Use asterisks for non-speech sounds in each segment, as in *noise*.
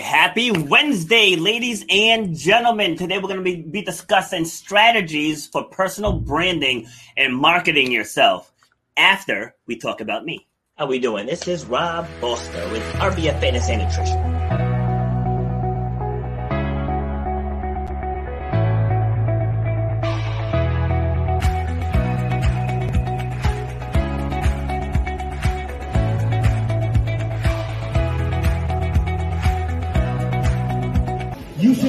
happy Wednesday, ladies and gentlemen. Today we're going to be, be discussing strategies for personal branding and marketing yourself after we talk about me. How we doing? This is Rob Foster with RBF Fitness and Nutrition.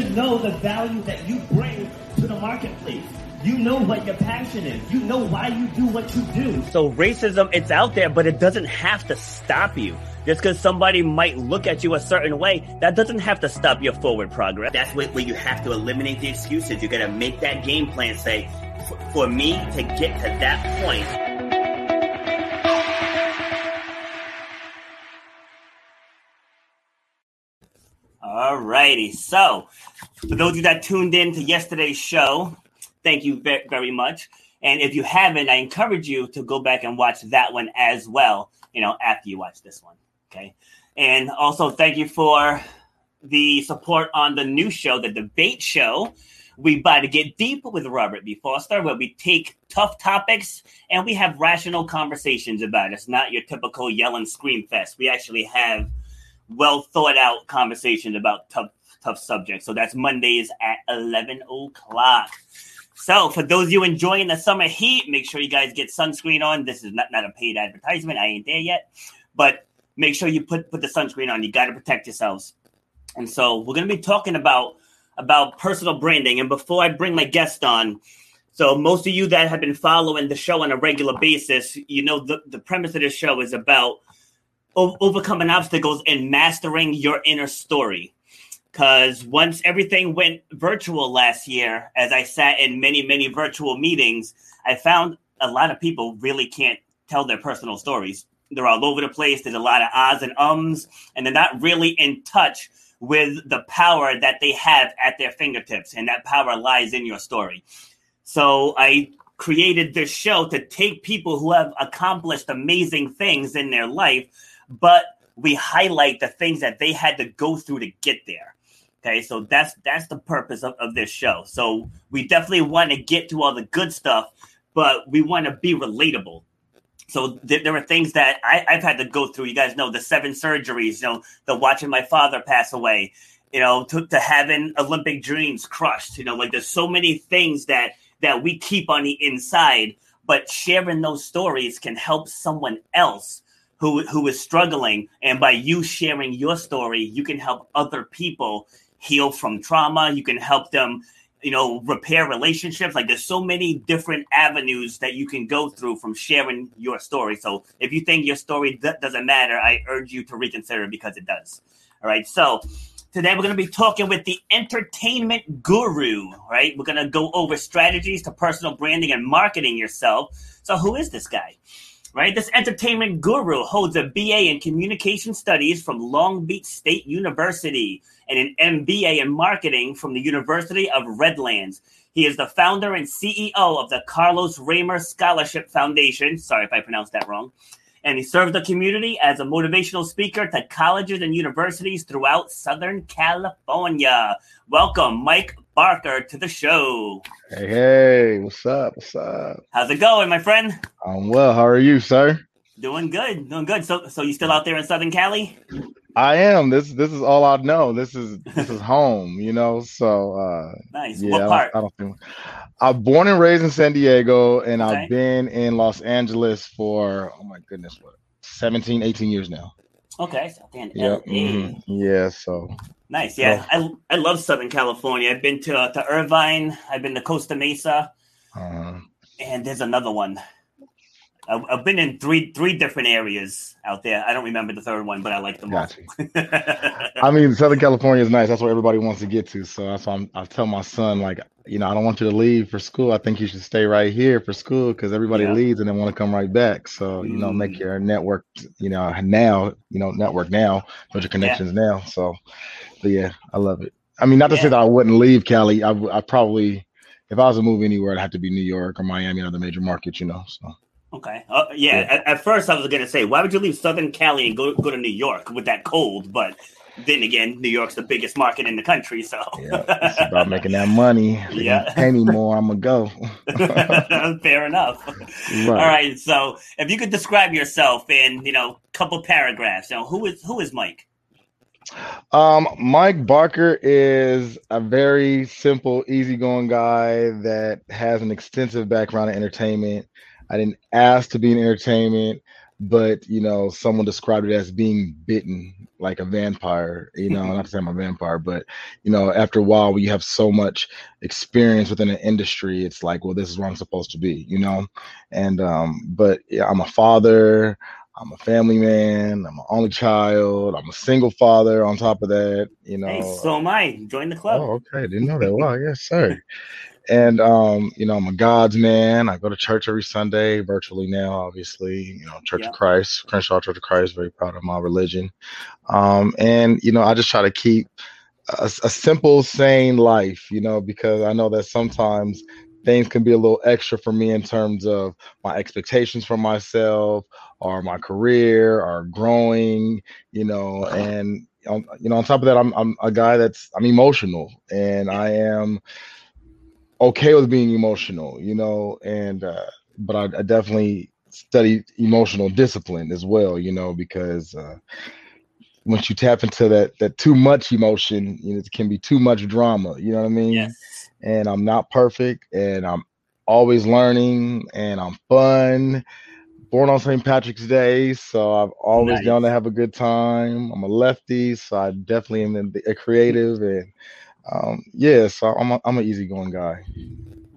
Know the value that you bring to the marketplace. You know what your passion is. You know why you do what you do. So racism, it's out there, but it doesn't have to stop you. Just because somebody might look at you a certain way, that doesn't have to stop your forward progress. That's where, where you have to eliminate the excuses. You got to make that game plan. Say, for me to get to that point, All righty. So, for those of you that tuned in to yesterday's show, thank you very, much. And if you haven't, I encourage you to go back and watch that one as well, you know, after you watch this one. Okay. And also, thank you for the support on the new show, the debate show. We about to get deep with Robert B. Foster, where we take tough topics and we have rational conversations about it. It's not your typical yell and scream fest. We actually have well thought out conversations about tough tough subjects. So that's Mondays at eleven o'clock. So for those of you enjoying the summer heat, make sure you guys get sunscreen on. This is not, not a paid advertisement. I ain't there yet, but make sure you put put the sunscreen on. You got to protect yourselves. And so we're to be talking about about personal branding. And before I bring my guest on, so most of you that have been following the show on a regular basis, you know the, the premise of the show is about overcoming obstacles and mastering your inner story. Because once everything went virtual last year, as I sat in many, many virtual meetings, I found a lot of people really can't tell their personal stories. They're all over the place. There's a lot of ahs and ums, and they're not really in touch with the power that they have at their fingertips. And that power lies in your story. So I created this show to take people who have accomplished amazing things in their life, but we highlight the things that they had to go through to get there. Okay, so that's that's the purpose of, of this show. So we definitely want to get to all the good stuff, but we want to be relatable. So th- there were things that I, I've had to go through. You guys know the seven surgeries, you know, the watching my father pass away, you know, to, to having Olympic dreams crushed. You know, like there's so many things that that we keep on the inside, but sharing those stories can help someone else who who is struggling. And by you sharing your story, you can help other people heal from trauma. You can help them, you know, repair relationships. Like there's so many different avenues that you can go through from sharing your story. So if you think your story d- doesn't matter, I urge you to reconsider because it does. All right. So today we're going to be talking with the entertainment guru, right? We're going to go over strategies to personal branding and marketing yourself. So who is this guy? Right? This entertainment guru holds a BA in communication studies from Long Beach State University and an MBA in marketing from the University of Redlands. He is the founder and CEO of the Carlos Raymer Scholarship Foundation. Sorry if I pronounced that wrong. And he serves the community as a motivational speaker to colleges and universities throughout Southern California. Welcome, Mike Barker, to the show. Hey, hey, what's up? What's up? How's it going, my friend? I'm well. How are you, sir? Doing good, doing good. So, so you still out there in Southern Cali? I am. This this is all I know. This is this is *laughs* home, you know. So uh nice. Yeah, what part? I don't, I don't think I'm born and raised in San Diego and Okay. I've been in Los Angeles for oh my goodness, what 17, 18 years now. Okay, so in. LA. mhm, Yeah, so Nice. Yeah, I, I love Southern California. I've been to uh, to Irvine. I've been to Costa Mesa, uh, and there's another one. I've, I've been in three three different areas out there. I don't remember the third one, but I like them all. I mean, Southern California is nice. That's where everybody wants to get to. So that's why I'm, I tell my son, like, you know, I don't want you to leave for school. I think you should stay right here for school because everybody Yeah. leaves and then want to come right back. So, you know, make Mm. your network, you know, now, you know, network now, build your connections now. So, but yeah, I love it. I mean, not to Yeah. say that I wouldn't leave Cali. I probably, if I was to move anywhere, it'd have to be New York or Miami, another major market, you know. So, okay. Uh, yeah. Yeah. At, at first, I was gonna say, why would you leave Southern Cali and go go to New York with that cold? But then again, New York's the biggest market in the country, so yeah, it's about making that money. Yeah. pay me more, I'm gonna go. *laughs* fair enough. Right. All right, so if you could describe yourself in you know a couple paragraphs, you know who is who is Mike? Um, Mike Barker is a very simple, easygoing guy that has an extensive background in entertainment. I didn't ask to be in entertainment, but you know, someone described it as being bitten like a vampire. You know, not to say I'm a vampire, but you know, after a while, when you have so much experience within an industry, it's like, well, this is where I'm supposed to be. You know, and um, but yeah, I'm a father. I'm a family man. I'm an only child. I'm a single father. On top of that, you know. Hey, so am I. Join the club. Oh, okay. Didn't know that. Wow, yes, sir. *laughs* And um, you know, I'm a God's man. I go to church every Sunday, virtually now, obviously. You know, Church Yeah. of Christ, Crenshaw Church of Christ. Very proud of my religion. Um, and you know, I just try to keep a, a simple, sane life. You know, because I know that sometimes things can be a little extra for me in terms of my expectations for myself or my career or growing. You know, and on, you know, on top of that, I'm I'm a guy that's I'm emotional and I am okay with being emotional, you know, and uh, but I, I definitely study emotional discipline as well, you know, because uh, once you tap into that that too much emotion, you know, it can be too much drama. You know what I mean? Yes. And I'm not perfect, and I'm always learning, and I'm fun. Born on St. Patrick's Day, so I've always Nice. down to have a good time. I'm a lefty, so I definitely am a creative, and um, yeah, so I'm a, I'm an easygoing guy.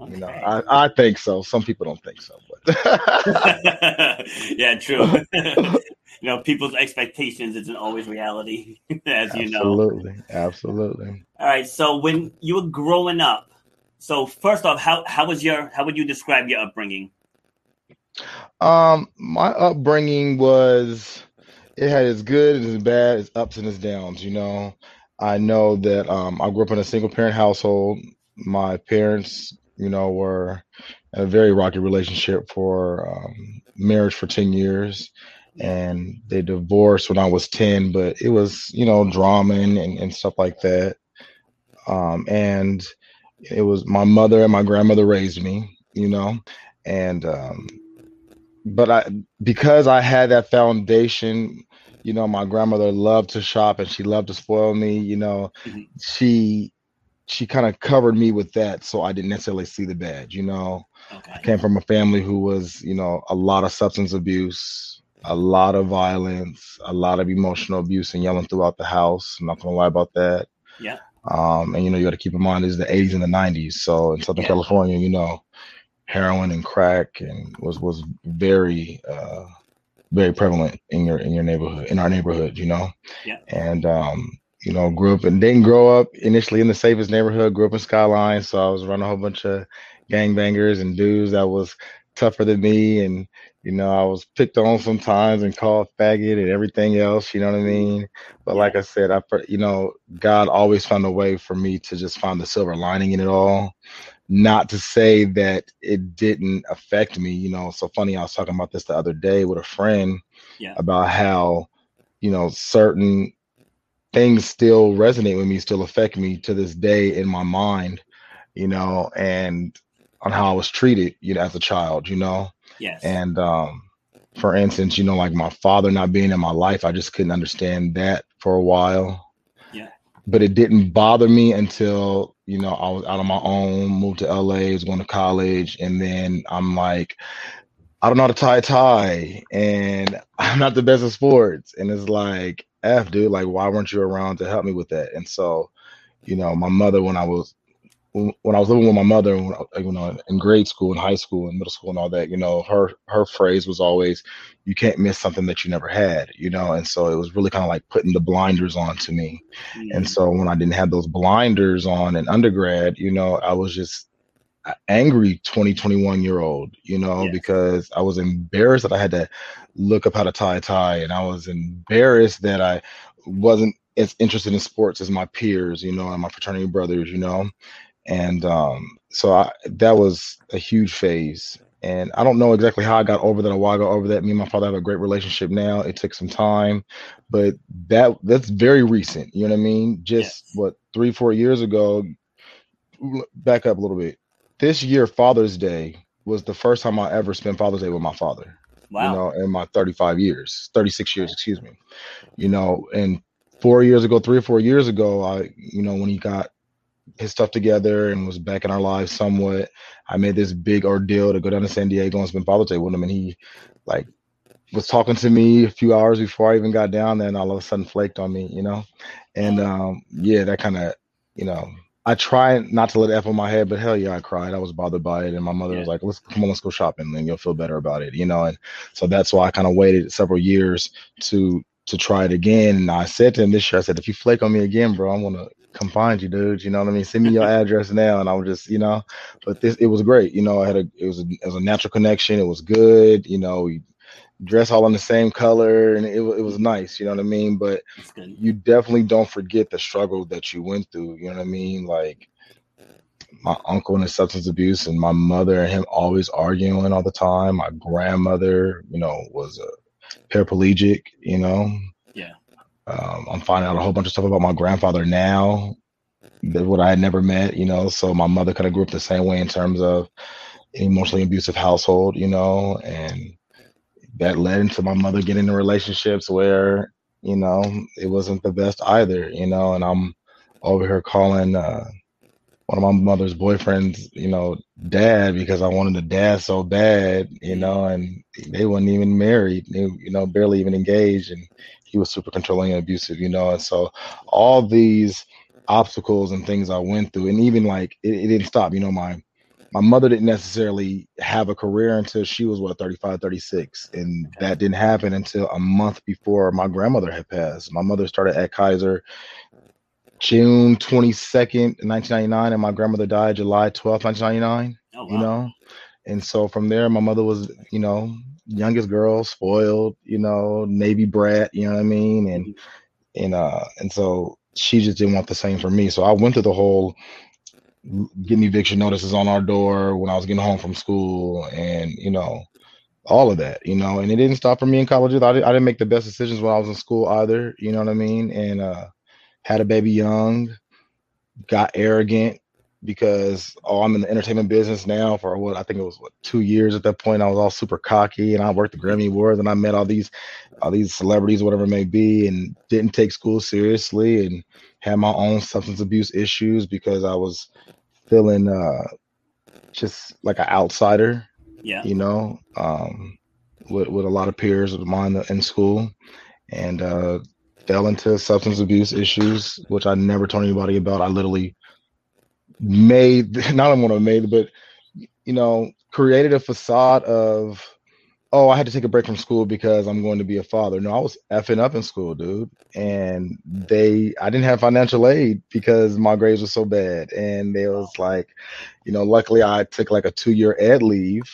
You know, I, I think so. Some people don't think so, but *laughs* yeah, true. *laughs* you know, people's expectations isn't always reality, *laughs* as you know. absolutely, absolutely. All right. So when you were growing up, so first off, how how was your how would you describe your upbringing? Um, my upbringing was it had its good its bad, its ups and its downs. You know, I know that um, I grew up in a single parent household. My parents, you know, were a very rocky relationship for um, marriage for ten years, and they divorced when I was ten. But it was, you know, drama and, and, and stuff like that. Um, and it was my mother and my grandmother raised me, you know, and um, but I because I had that foundation, you know, my grandmother loved to shop and she loved to spoil me, you know, Mhm. she she kind of covered me with that so I didn't necessarily see the bad, you know. Okay. I came from a family who was, you know, a lot of substance abuse, a lot of violence, a lot of emotional abuse and yelling throughout the house. I'm not gonna lie about that. Yeah. Um, and you know, you got to keep in mind this is the 80s and the 90s. So in *laughs* Southern Yeah. California, you know, heroin and crack and was was very uh very prevalent in your in your neighborhood in our neighborhood, you know. Yeah. And um, you know, grew up and didn't grow up initially in the safest neighborhood, grew up in Skyline, so I was around a whole bunch of gangbangers and dudes that was tougher than me and you know, I was picked on sometimes and called faggot and everything else, you know what I mean? But like I said, I you know, God always found a way for me to just find the silver lining in it all. Not to say that it didn't affect me, you know. So funny, I was talking about this the other day with a friend Yeah. about how, you know, certain things still resonate with me, still affect me to this day in my mind, you know, and on how I was treated, you know, as a child, you know. Yes. And um, for instance, you know, like my father not being in my life, I just couldn't understand that for a while. But it didn't bother me until, you know, I was out on my own, moved to LA, was going to college, and then I'm like, I don't know how to tie a tie, and *laughs* I'm not the best at sports. And it's like, F, dude, like, why weren't you around to help me with that? And so, you know, my mother, when I was when when I was living with my mother, when I- you know, in grade school, and high school, and middle school, and all that, you know, her her phrase was always, "You can't miss something that you never had," you know. And so it was really kind of like putting the blinders on to me. And Mhm. so when I didn't have those blinders on in undergrad, you know, I was just angry 20, 21 year old, you know, because I was embarrassed that I had to look up how to tie a tie. And I was embarrassed that I wasn't as interested in sports as my peers, you know, and my fraternity brothers, you know. And um, so I, that was a huge phase. And I don't know exactly how I got over that or why I got over that. Me and my father have a great relationship now. It took some time, but that that's very recent. You know what I mean? Just Yes. what three, four years ago. Back up a little bit. This year, Father's Day was the first time I ever spent Father's Day with my father Wow. you know, in my 35 years, 36 years, excuse me. You know, and four years ago, three or four years ago, I, you know, when he got his stuff together and was back in our lives somewhat, I made this big ordeal to go down to San Diego and spend Father's Day with him. And he, like, was talking to me a few hours before I even got down there, and all of a sudden flaked on me, you know. And um, yeah, that kind of, you know, I try not to let it F on my head, but hell yeah, I cried. I was bothered by it, and my mother was like, "Let's come on, let's go shopping, and you'll feel better about it," you know. And so that's why I kind of waited several years to to try it again. And I said to him this year, I said, "If you flake on me again, bro, I'm gonna come find you, dude. You know what I mean? Send me your address now, and I'll just, you know." But this, it was great. You know, I had a, it was a, it was a natural connection. It was good. You know, we dress all in the same color, and it it was nice. You know what I mean? But you definitely don't forget the struggle that you went through. You know what I mean? Like my uncle and his substance abuse, and my mother and him always arguing all the time. My grandmother, you know, was a paraplegic. You know. Um, I'm finding out a whole bunch of stuff about my grandfather now, that what I had never met. You know, so my mother kind of grew up the same way in terms of emotionally abusive household. You know, and that led into my mother getting in relationships where you know it wasn't the best either you know and i'm over here calling uh one of my mother's boyfriends you know dad because i wanted a dad so bad you know and they weren't even married they, you know barely even engaged and he was super controlling and abusive you know and so all these obstacles and things i went through and even like it, it didn't stop you know my my mother didn't necessarily have a career until she was what 35 36 and that didn't happen until a month before my grandmother had passed. My mother started at kaiser june 22nd 1999 and my grandmother died july 12th 1999 Oh, wow. you know? And so from there my mother was you know youngest girl spoiled you know navy brat you know what i mean and and uh and so she just didn't want the same for me so i went through the whole getting eviction notices on our door when I was getting home from school and, you know, all of that, you know, and it didn't stop for me in college. either. I, did, I didn't make the best decisions when I was in school either, you know what I mean? And uh, had a baby young, got arrogant because, oh, I'm in the entertainment business now for what I think it was what two years at that point. I was all super cocky and I worked the Grammy Awards and I met all these, all these celebrities, whatever it may be, and didn't take school seriously and had my own substance abuse issues because I was feeling uh just like an outsider, Yeah. you know, um with with a lot of peers of mine in school and uh fell into substance abuse issues, which I never told anybody about. I literally made *laughs* not to made, but you know, created a facade of oh, I had to take a break from school because I'm going to be a father. No, I was effing up in school, dude. And they, I didn't have financial aid because my grades were so bad. And they was like, you know, luckily I took like a two year ed leave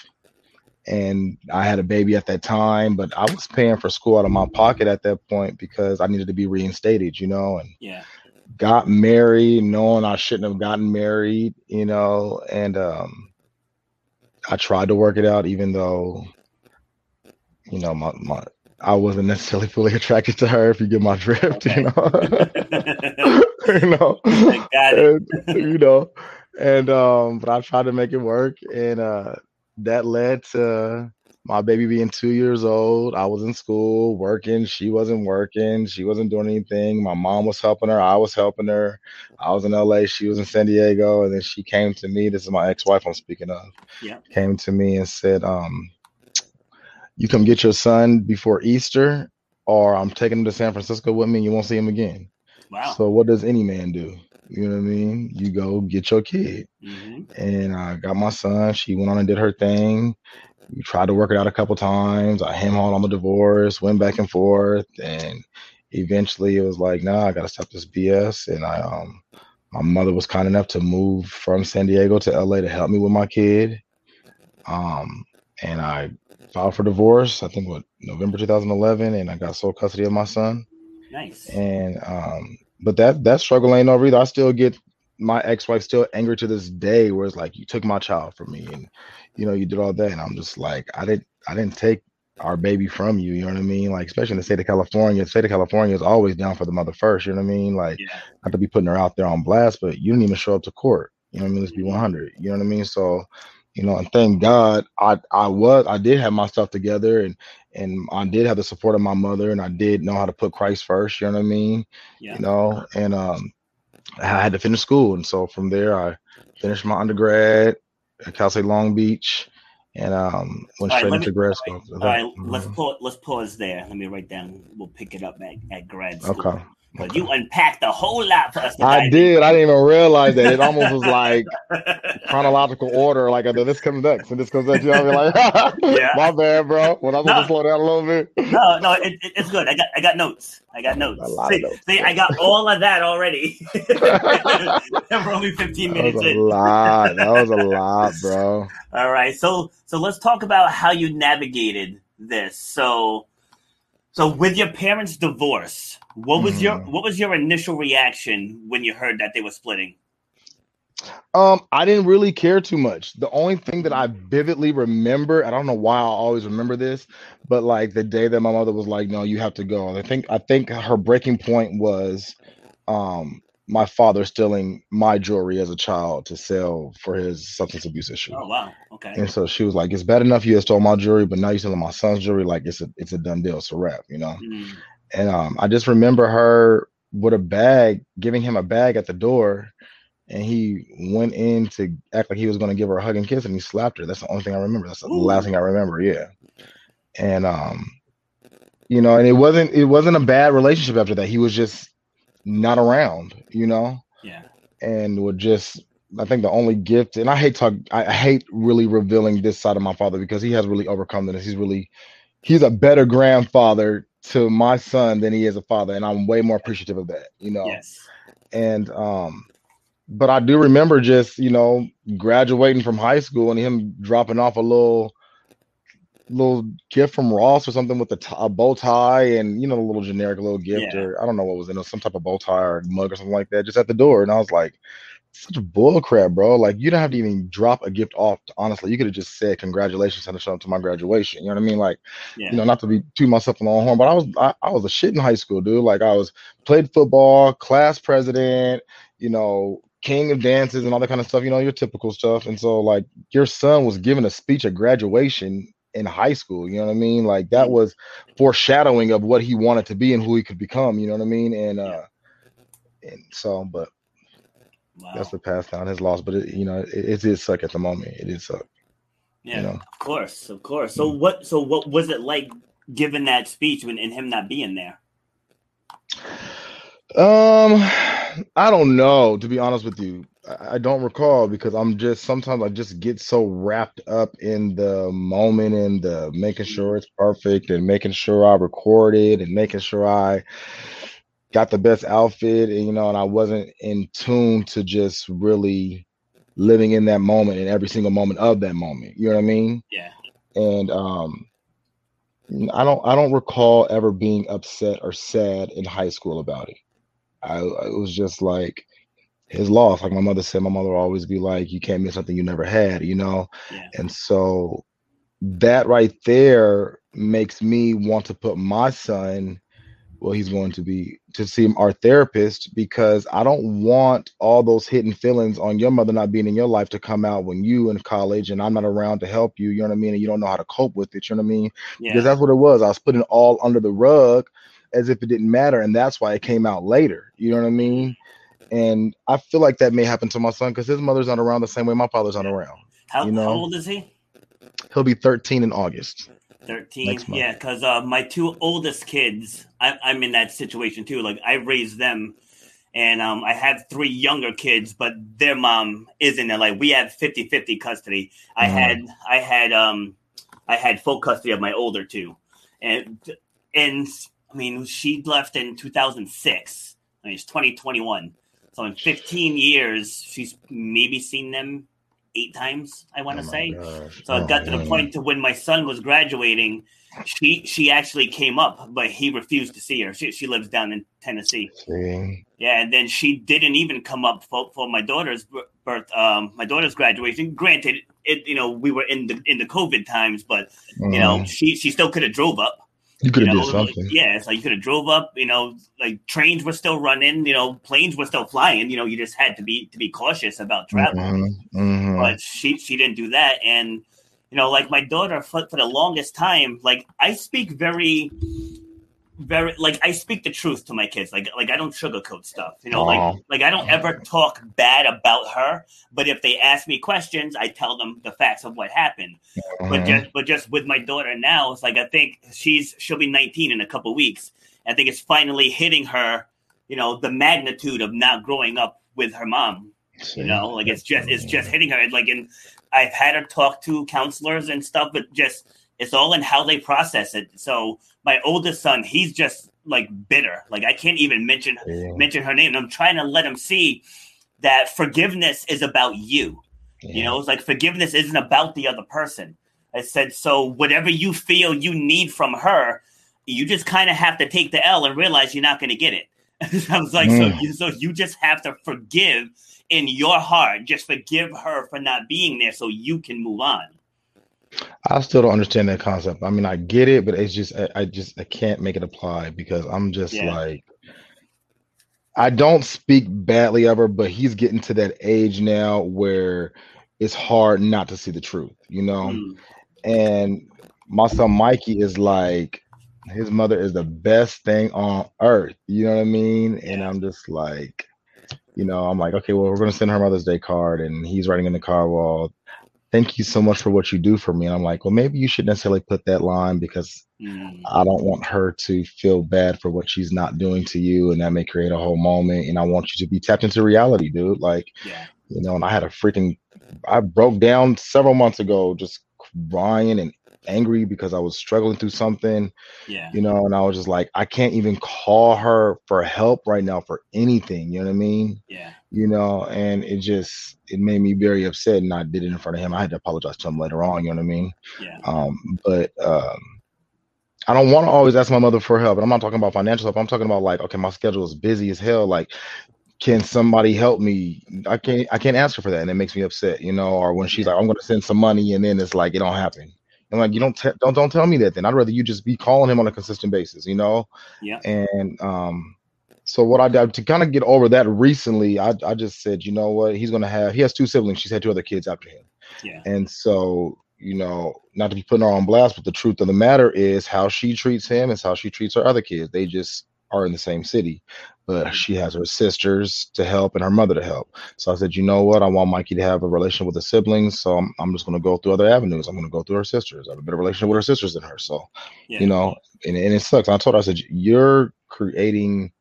and I had a baby at that time, but I was paying for school out of my pocket at that point because I needed to be reinstated, you know, and Yeah. Got married knowing I shouldn't have gotten married, you know, and um I tried to work it out even though you know my, my I wasn't necessarily *laughs* fully attracted to her if you get my drift, Okay. *laughs* you know. *laughs* you know. And, you know. And um but I tried to make it work and uh that led to my baby being two years old. I was in school working. She wasn't working. She wasn't doing anything. My mom was helping her. I was helping her. I was in LA. She was in San Diego. And then she came to me. This is my ex wife I'm speaking of. Yeah. Came to me and said, um, You come get your son before Easter, or I'm taking him to San Francisco with me and you won't see him again. Wow. So, what does any man do? You know what I mean? You go get your kid hmm and I got my son. She went on and did her thing. We tried to work it out a couple times. I hem hawed on the divorce, went back and forth, and eventually it was like, nah, I gotta stop this BS. And I um my mother was kind enough to move from San Diego to LA to help me with my kid. Um and I filed for divorce, I think what November 2011, and I got sole custody of my son Nice. and um but that that struggle ain't over either i still get my ex-wife still angry to this day where it's like you took my child from me and you know you did all that and i'm just like i didn't i didn't take our baby from you you know what i mean? Like especially in the state of california the state of california is always down for the mother first you know what i mean? Like Yeah. not to be putting her out there on blast but you didn't even show up to court you know what i mean? Let's be 100 you know what i mean? So you know and thank god i i was i did have my stuff together and and i did have the support of my mother and i did know how to put christ first you know what i mean? Yeah. you know and um i had to finish school and so from there i finished my undergrad cal state long beach and um went All right, straight let into me- grad school All that. right, let's Mhm. pause. Let's pause there. Let me write down. We'll pick it up at, at grad school. okay But you unpacked a whole lot for us. to I did. I didn't even realize that. It almost was *laughs* like chronological order. Like, uh, this comes next and this comes next. You know, what I mean? like, *laughs* Yeah. my bad, bro. When I'm No. to slow down a little bit. No, no, it, it- it's good. I got, I got notes. I got notes. A lot of see, notes. see, I got all of that already. *laughs* We're only 15 That was minutes a in. lot. That was a lot, bro. All right, so so let's talk about how you navigated this. So, so with your parents' divorce, what was your Mhm. what was your initial reaction when you heard that they were splitting? Um, I didn't really care too much. The only thing that I vividly remember, I don't know why I always remember this, but like the day that my mother was like, "No, you have to go." I think I think her breaking point was, um, my father stealing my jewelry as a child to sell for his substance abuse issue. Oh wow, okay, And so she was like, "It's bad enough you had stole my jewelry, but now you're stealing my son's jewelry. Like it's a it's a done deal. It's a wrap, you know." Mm, And um, I just remember her with a bag, giving him a bag at the door, and he went in to act like he was going to give her a hug and kiss, and he slapped her. That's the only thing I remember. That's the Ooh. last thing I remember. Yeah. And um, you know, and it wasn't it wasn't a bad relationship after that. He was just not around, you know yeah, and would just I think the only gift, and I hate talk, I hate really revealing this side of my father because he has really overcome this. He's really, he's a better grandfather to my son than he is a father, and I'm way more appreciative of that, you know. yes, And um, but I do remember just you know graduating from high school and him dropping off a little little gift from Ross or something with a, t- a bow tie and you know a little generic little gift Yeah. or I don't know what was in it, some type of bow tie or mug or something like that, just at the door. And I was like, such bull crap, bro. Like you don't have to even drop a gift off. Honestly, you could have just said congratulations and show up to my graduation. You know what I mean? Like yeah, you know, not to be too myself on the horn, but I was I, I was a shit in high school, dude. Like I was played football, class president, you know, king of dances and all that kind of stuff, you know, your typical stuff. And so like your son was giving a speech at graduation in high school, you know what I mean? Like that was foreshadowing of what he wanted to be and who he could become, you know what I mean? And uh and so but wow, that's the past down his loss, but it, you know, it, it did suck at the moment. It did suck, yeah. you know. Of course, of course. So what? So what was it like giving that speech when and him not being there? Um, I don't know, to be honest with you. I, I don't recall because I'm just sometimes I just get so wrapped up in the moment and the making sure it's perfect and making sure I recorded and making sure I got the best outfit and you know, and I wasn't in tune to just really living in that moment and every single moment of that moment. You know what I mean? Yeah, and um I don't I don't recall ever being upset or sad in high school about it. I it was just like his loss. Like my mother said, my mother always be like, "You can't miss something you never had," you know. yeah, And so that right there makes me want to put my son well he's going to be to see our therapist because i don't want all those hidden feelings on your mother not being in your life to come out when you in college and i'm not around to help you you know what i mean and you don't know how to cope with it you know what i mean because that's what it was i was putting it all under the rug as if it didn't matter and that's why it came out later you know what i mean and i feel like that may happen to my son because his mother's not around the same way my father's not around How, you know. how old is he? he'll be 13 in august. 13 yeah because uh, my two oldest kids I, i'm in that situation too like i raised them and um, i have three younger kids but their mom isn't there like we have 50-50 custody. I Mhm. had i had um i had full custody of my older two and and i mean she left in 2006 i mean it's 2021 so in 15 years she's maybe seen them eight times. I want to Oh say. gosh. So it Oh, got to the man. point to when my son was graduating, she she actually came up, but he refused to see her. She she lives down in Tennessee. See? Yeah, and then she didn't even come up for, for my daughter's birth, um, my daughter's graduation. Granted, it you know we were in the in the COVID times, but you know Mhm. she she still could have drove up. You could You have know, did something. yeah, it's like you could have drove up. You know, like trains were still running. You know, planes were still flying. You know, you just had to be to be cautious about travel. Mhm, mhm. But she she didn't do that, and you know, like my daughter for, for the longest time, like I speak very. Very like I speak the truth to my kids. Like like I don't sugarcoat stuff. You know, Aw. like like I don't ever talk bad about her. But if they ask me questions, I tell them the facts of what happened but Mhm. just but just with my daughter now, it's like I think she's she'll be 19 in a couple weeks. I think it's finally hitting her, you know, the magnitude of not growing up with her mom. You know, like it's just it's just hitting her. Like, and I've had her talk to counselors and stuff, but just it's all in how they process it. So my oldest son, he's just like bitter. Like I can't even mention Yeah. mention her name. And I'm trying to let him see that forgiveness is about you. You know, it's like forgiveness isn't about the other person. I said, so whatever you feel you need from her, you just kind of have to take the L and realize you're not going to get it. *laughs* I was like, so Mm. you, so you just have to forgive in your heart. Just forgive her for not being there, so you can move on. I still don't understand that concept. I mean, I get it, but it's just I, I just I can't make it apply because I'm just Yeah. like I don't speak badly of her, but he's getting to that age now where it's hard not to see the truth, you know? Mm, And my son Mikey is like his mother is the best thing on earth. You know what I mean? And I'm just like, you know, I'm like, okay, well, we're gonna send her Mother's Day card, and he's writing in the card, well, thank you so much for what you do for me. And I'm like, well, maybe you shouldn't necessarily put that line because mm, I don't want her to feel bad for what she's not doing to you, and that may create a whole moment. And I want you to be tapped into reality, dude. Like, yeah, you know, and I had a freaking, I broke down several months ago, just crying and angry because I was struggling through something, yeah, you know, and I was just like, I can't even call her for help right now for anything, you know what I mean? yeah, You know, and it just, it made me very upset, and I did it in front of him. I had to apologize to him later on, you know what I mean? yeah, Um, but um, I don't want to always ask my mother for help. And I'm not talking about financial help. I'm talking about like, okay, my schedule is busy as hell. Like, can somebody help me? I can't. I can't ask her for that, and it makes me upset, you know. Or when she's like, I'm going to send some money, and then it's like it don't happen. I'm like, you don't te- don't don't tell me that. Then I'd rather you just be calling him on a consistent basis, you know. Yeah. And um, so what I did to kind of get over that recently, I I just said, you know what, he's gonna have. He has two siblings. She's had two other kids after him. yeah, And so, you know, not to be putting her on blast, but the truth of the matter is how she treats him is how she treats her other kids. They just are in the same city, but she has her sisters to help and her mother to help. So I said, you know what? I want Mikey to have a relation with the siblings. So I'm, I'm just going to go through other avenues. I'm going to go through her sisters. I have a better relationship with her sisters than her. So, yeah. you know, and, and it sucks. I told her, I said, you're creating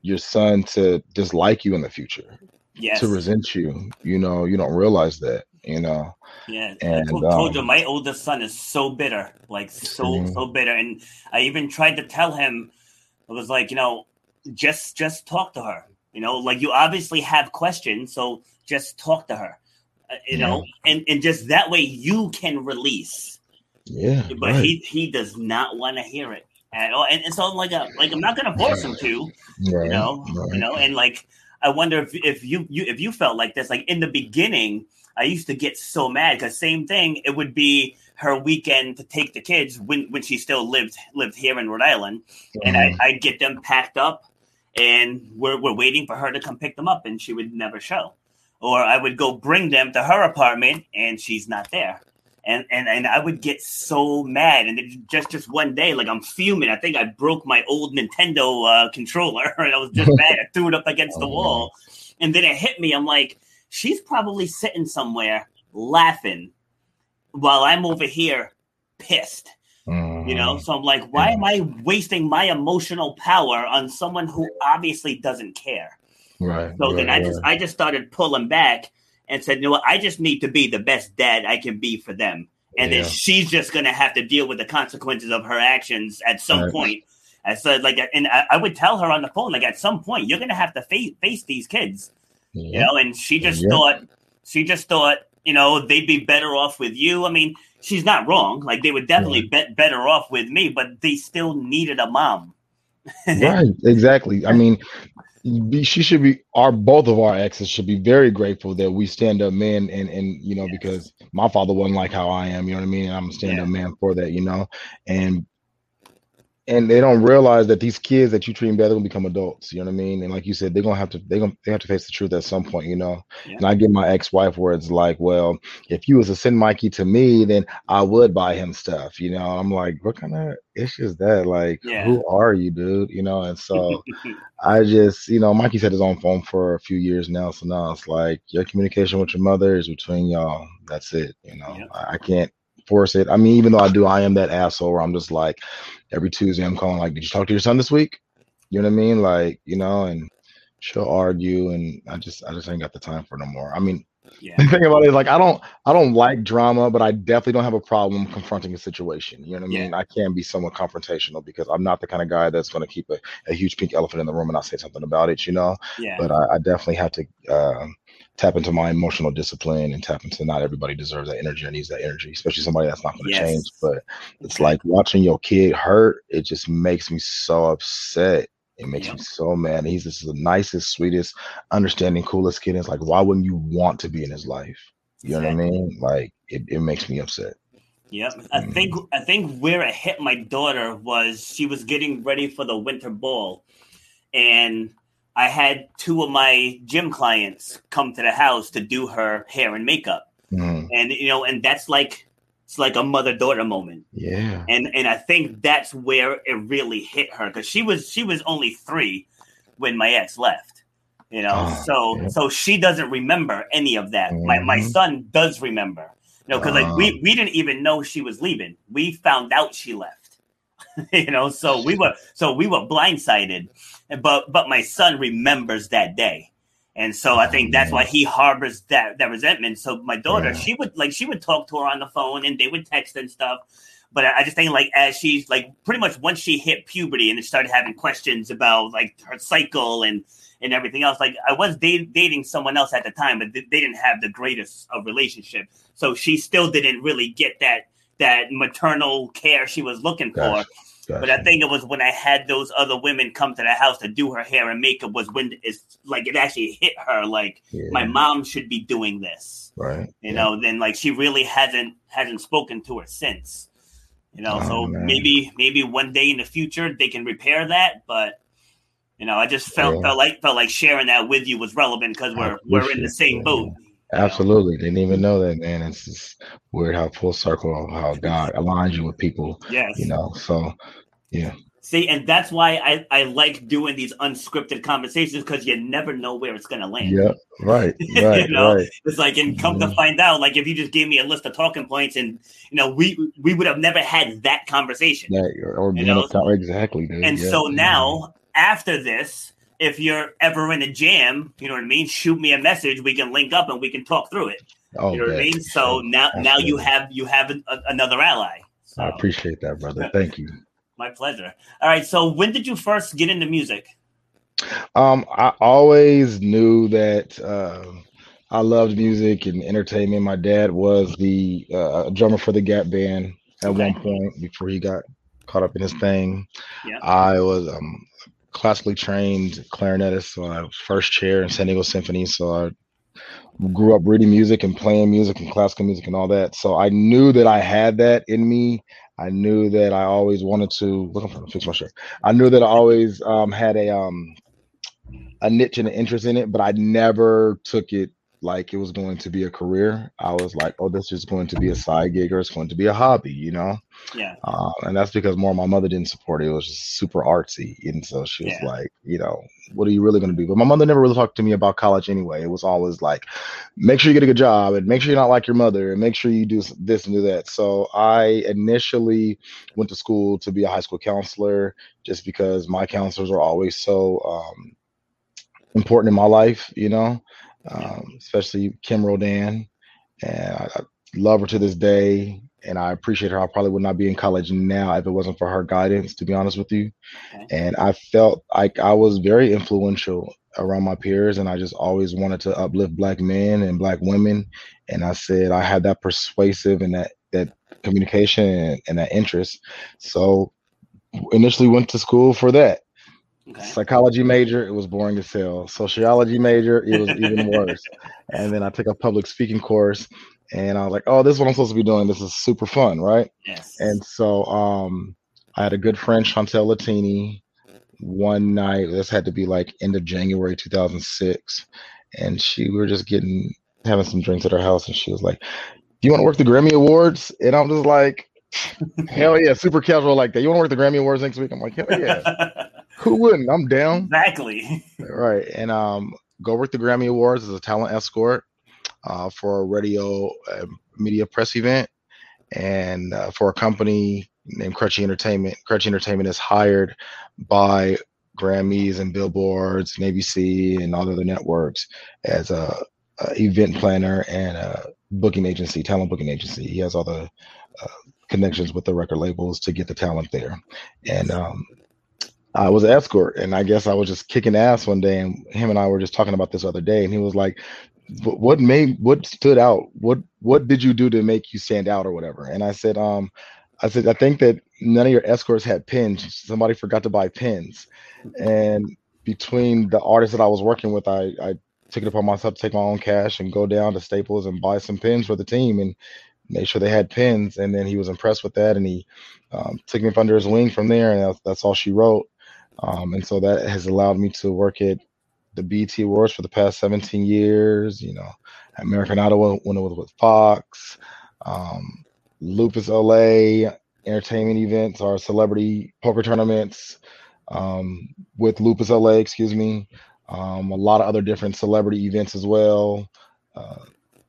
your son to dislike you in the future, yes. to resent you. You know, you don't realize that, you know. Yeah, I And, told, told you um, my oldest son is so bitter, like so Mhm. so bitter, and I even tried to tell him, I was like you know, just just talk to her, you know, like you obviously have questions, so just talk to her, uh, you know, and and just that way you can release. Yeah. But right. he he does not want to hear it at all, and, and so I'm like a, like I'm not gonna force him to, Right, you know right. you know and like i wonder if, if you, you if you felt like this like in the beginning i used to get so mad because same thing it would be her weekend to take the kids when when she still lived lived here in rhode island and I, Mhm. i'd get them packed up and we're, we're waiting for her to come pick them up and she would never show or i would go bring them to her apartment and she's not there and and and I would get so mad, and just just one day, like I'm fuming. I think I broke my old Nintendo uh, controller, *laughs* and I was just *laughs* mad. I threw it up against the Oh, wall, and then it hit me. I'm like, she's probably sitting somewhere laughing, while I'm over here pissed. You know, so I'm like, why am I wasting my emotional power on someone who obviously doesn't care? Right. So right, then I right. just I just started pulling back and said, you know what, I just need to be the best dad I can be for them. And Yeah. then she's just gonna have to deal with the consequences of her actions at some Right. point. I said like and I, I would tell her on the phone, like at some point you're gonna have to face face these kids. You know, and she just Yeah. thought she just thought you know, they'd be better off with you. I mean, she's not wrong. Like they would definitely Right. be better off with me, but they still needed a mom. *laughs* Right, exactly. I mean, she should be our both of our exes should be very grateful that we stand up men and and you know Yes. because my father wasn't like how I am, you know what I mean? And I'm a stand up man for that, you know. And and they don't realize that these kids that you treat bad, they're gonna become adults. You know what I mean? And like you said, they're gonna have to they're gonna they have to face the truth at some point. You know. Yeah. And I get my ex-wife where it's like, well, if you was to send Mikey to me, then I would buy him stuff. You know. I'm like, what kind of issue is that? Like, Yeah. who are you, dude? You know. And so *laughs* I just, you know, Mikey's had his own phone for a few years now. So now it's like your communication with your mother is between y'all. That's it. You know. Yep. I, I can't force it. I mean, even though I do, I am that asshole where I'm just like every Tuesday I'm calling like, did you talk to your son this week? You know what I mean? Like, you know, and she'll argue and I just I just ain't got the time for no more. I mean, yeah. the thing about it is like I don't I don't like drama, but I definitely don't have a problem confronting a situation. You know what I Yeah. mean? I can be somewhat confrontational because I'm not the kind of guy that's gonna keep a, a huge pink elephant in the room and not say something about it, you know. Yeah. But I, I definitely have to uh, tap into my emotional discipline and tap into not everybody deserves that energy or needs that energy, especially somebody that's not gonna Yes. change. But it's like watching your kid hurt, it just makes me so upset. It makes me so mad. He's just the nicest, sweetest, understanding, coolest kid. It's like, why wouldn't you want to be in his life? You know what I mean? Like it, it makes me upset. Yep. I Mm. think I think where it hit my daughter was she was getting ready for the winter ball, and I had two of my gym clients come to the house to do her hair and makeup, Mhm. and you know, and that's like it's like a mother daughter moment, Yeah. and and I think that's where it really hit her because she was she was only three when my ex left. You know, Oh, so yeah. so she doesn't remember any of that. My my Mhm. son does remember. You know, because like we Oh. we didn't even know she was leaving. We found out she left. *laughs* you know, so we were so we were blindsided. But but my son remembers that day. And so I think that's why he harbors that that resentment. So my daughter, Yeah. she would like she would talk to her on the phone and they would text and stuff. But I just think like as she's like pretty much once she hit puberty and started having questions about like her cycle and and everything else. Like I was dating someone else at the time, but they, they didn't have the greatest of relationship. So she still didn't really get that that maternal care she was looking for. Gotcha. But I think it was when I had those other women come to the house to do her hair and makeup was when it's like it actually hit her like Yeah. my mom should be doing this. right. You Yeah. know, then like she really hasn't hasn't spoken to her since. You know, Oh, so man. maybe maybe one day in the future they can repair that, but you know, I just felt Yeah. felt like felt like sharing that with you was relevant because we're we're in the same boat. Man. you know? Absolutely. Didn't even know that, man. It's just weird how full circle how God aligns you with people, Yes. you know. So yeah. See, and that's why I, I like doing these unscripted conversations because you never know where it's gonna land. Yeah, Right. *laughs* Right. you know, right. it's like, and come to Mhm. find out, like if you just gave me a list of talking points, and you know, we we would have never had that conversation. Yeah, or, or You know, exactly, dude. and yeah. so now, after this, if you're ever in a jam, you know what I mean, shoot me a message. We can link up and we can talk through it. oh, you know what I mean? So now, now you have you have a, another ally. So, I appreciate that, brother. Thank you. *laughs* my pleasure. All right. So when did you first get into music? Um, I always knew that uh, I loved music and entertainment. My dad was the uh, drummer for the Gap Band at Okay. one point before he got caught up in his thing. Yeah. I was um, classically trained clarinetist, so I first chair in San Diego Symphony. So I grew up reading music and playing music and classical music and all that. So I knew that I had that in me. I knew that I always wanted to look. To fix my shirt. I knew that I always um, had a um, a niche and an interest in it, but I never took it like it was going to be a career. I was like, oh, this is going to be a side gig or it's going to be a hobby, you know. Yeah. Uh, and that's because more my mother didn't support it. It was just super artsy, and so she was Yeah. like, you know, what are you really going to do? But my mother never really talked to me about college anyway. It was always like, make sure you get a good job, and make sure you're not like your mother, and make sure you do this and do that. So I initially went to school to be a high school counselor, just because my counselors are always so um, important in my life, you know, um, especially Kim Rodan, and I, I love her to this day and I appreciate her. I probably would not be in college now if it wasn't for her guidance, to be honest with you. Okay. And I felt like I was very influential around my peers, and I just always wanted to uplift black men and black women. And I said I had that persuasive and that that communication and, and that interest. So initially went to school for that. Okay. Psychology major, it was boring as hell. Sociology major, it was even *laughs* worse. And then I took a public speaking course and I was like, oh, this is what I'm supposed to be doing. This is super fun, right? Yes. And so um I had a good friend, Chantel Latini, one night. This had to be like end of January 2006. And she we were just getting having some drinks at her house and she was like, Do you want to work the Grammy Awards? And I'm just like, Hell yeah, super casual like that. You want to work the Grammy Awards next week? I'm like, hell yeah. *laughs* Who wouldn't? I'm down. Exactly. *laughs* Right. And um, go work the Grammy Awards as a talent escort uh, for a radio uh, media press event and uh, for a company named Crutchy Entertainment. Crutchy Entertainment is hired by Grammys and Billboards and ABC and all the other networks as a, a event planner and a booking agency, talent booking agency. He has all the uh, connections with the record labels to get the talent there. And um, I was an escort, and I guess I was just kicking ass one day, and him and I were just talking about this other day, and he was like, "What made what stood out? What what did you do to make you stand out, or whatever?" And I said, "Um, I said I think that none of your escorts had pins. Somebody forgot to buy pins, and between the artists that I was working with, I I." took it upon myself to take my own cash and go down to Staples and buy some pins for the team. And made sure they had pins, and then he was impressed with that, and he um, took me under his wing from there, and that's, that's all she wrote. Um, and so that has allowed me to work at the BET Awards for the past 17 years. You know, American Idol when it was with Fox, um, Lupus LA entertainment events, our celebrity poker tournaments um, with Lupus LA, excuse me. Um, a lot of other different celebrity events as well. Uh,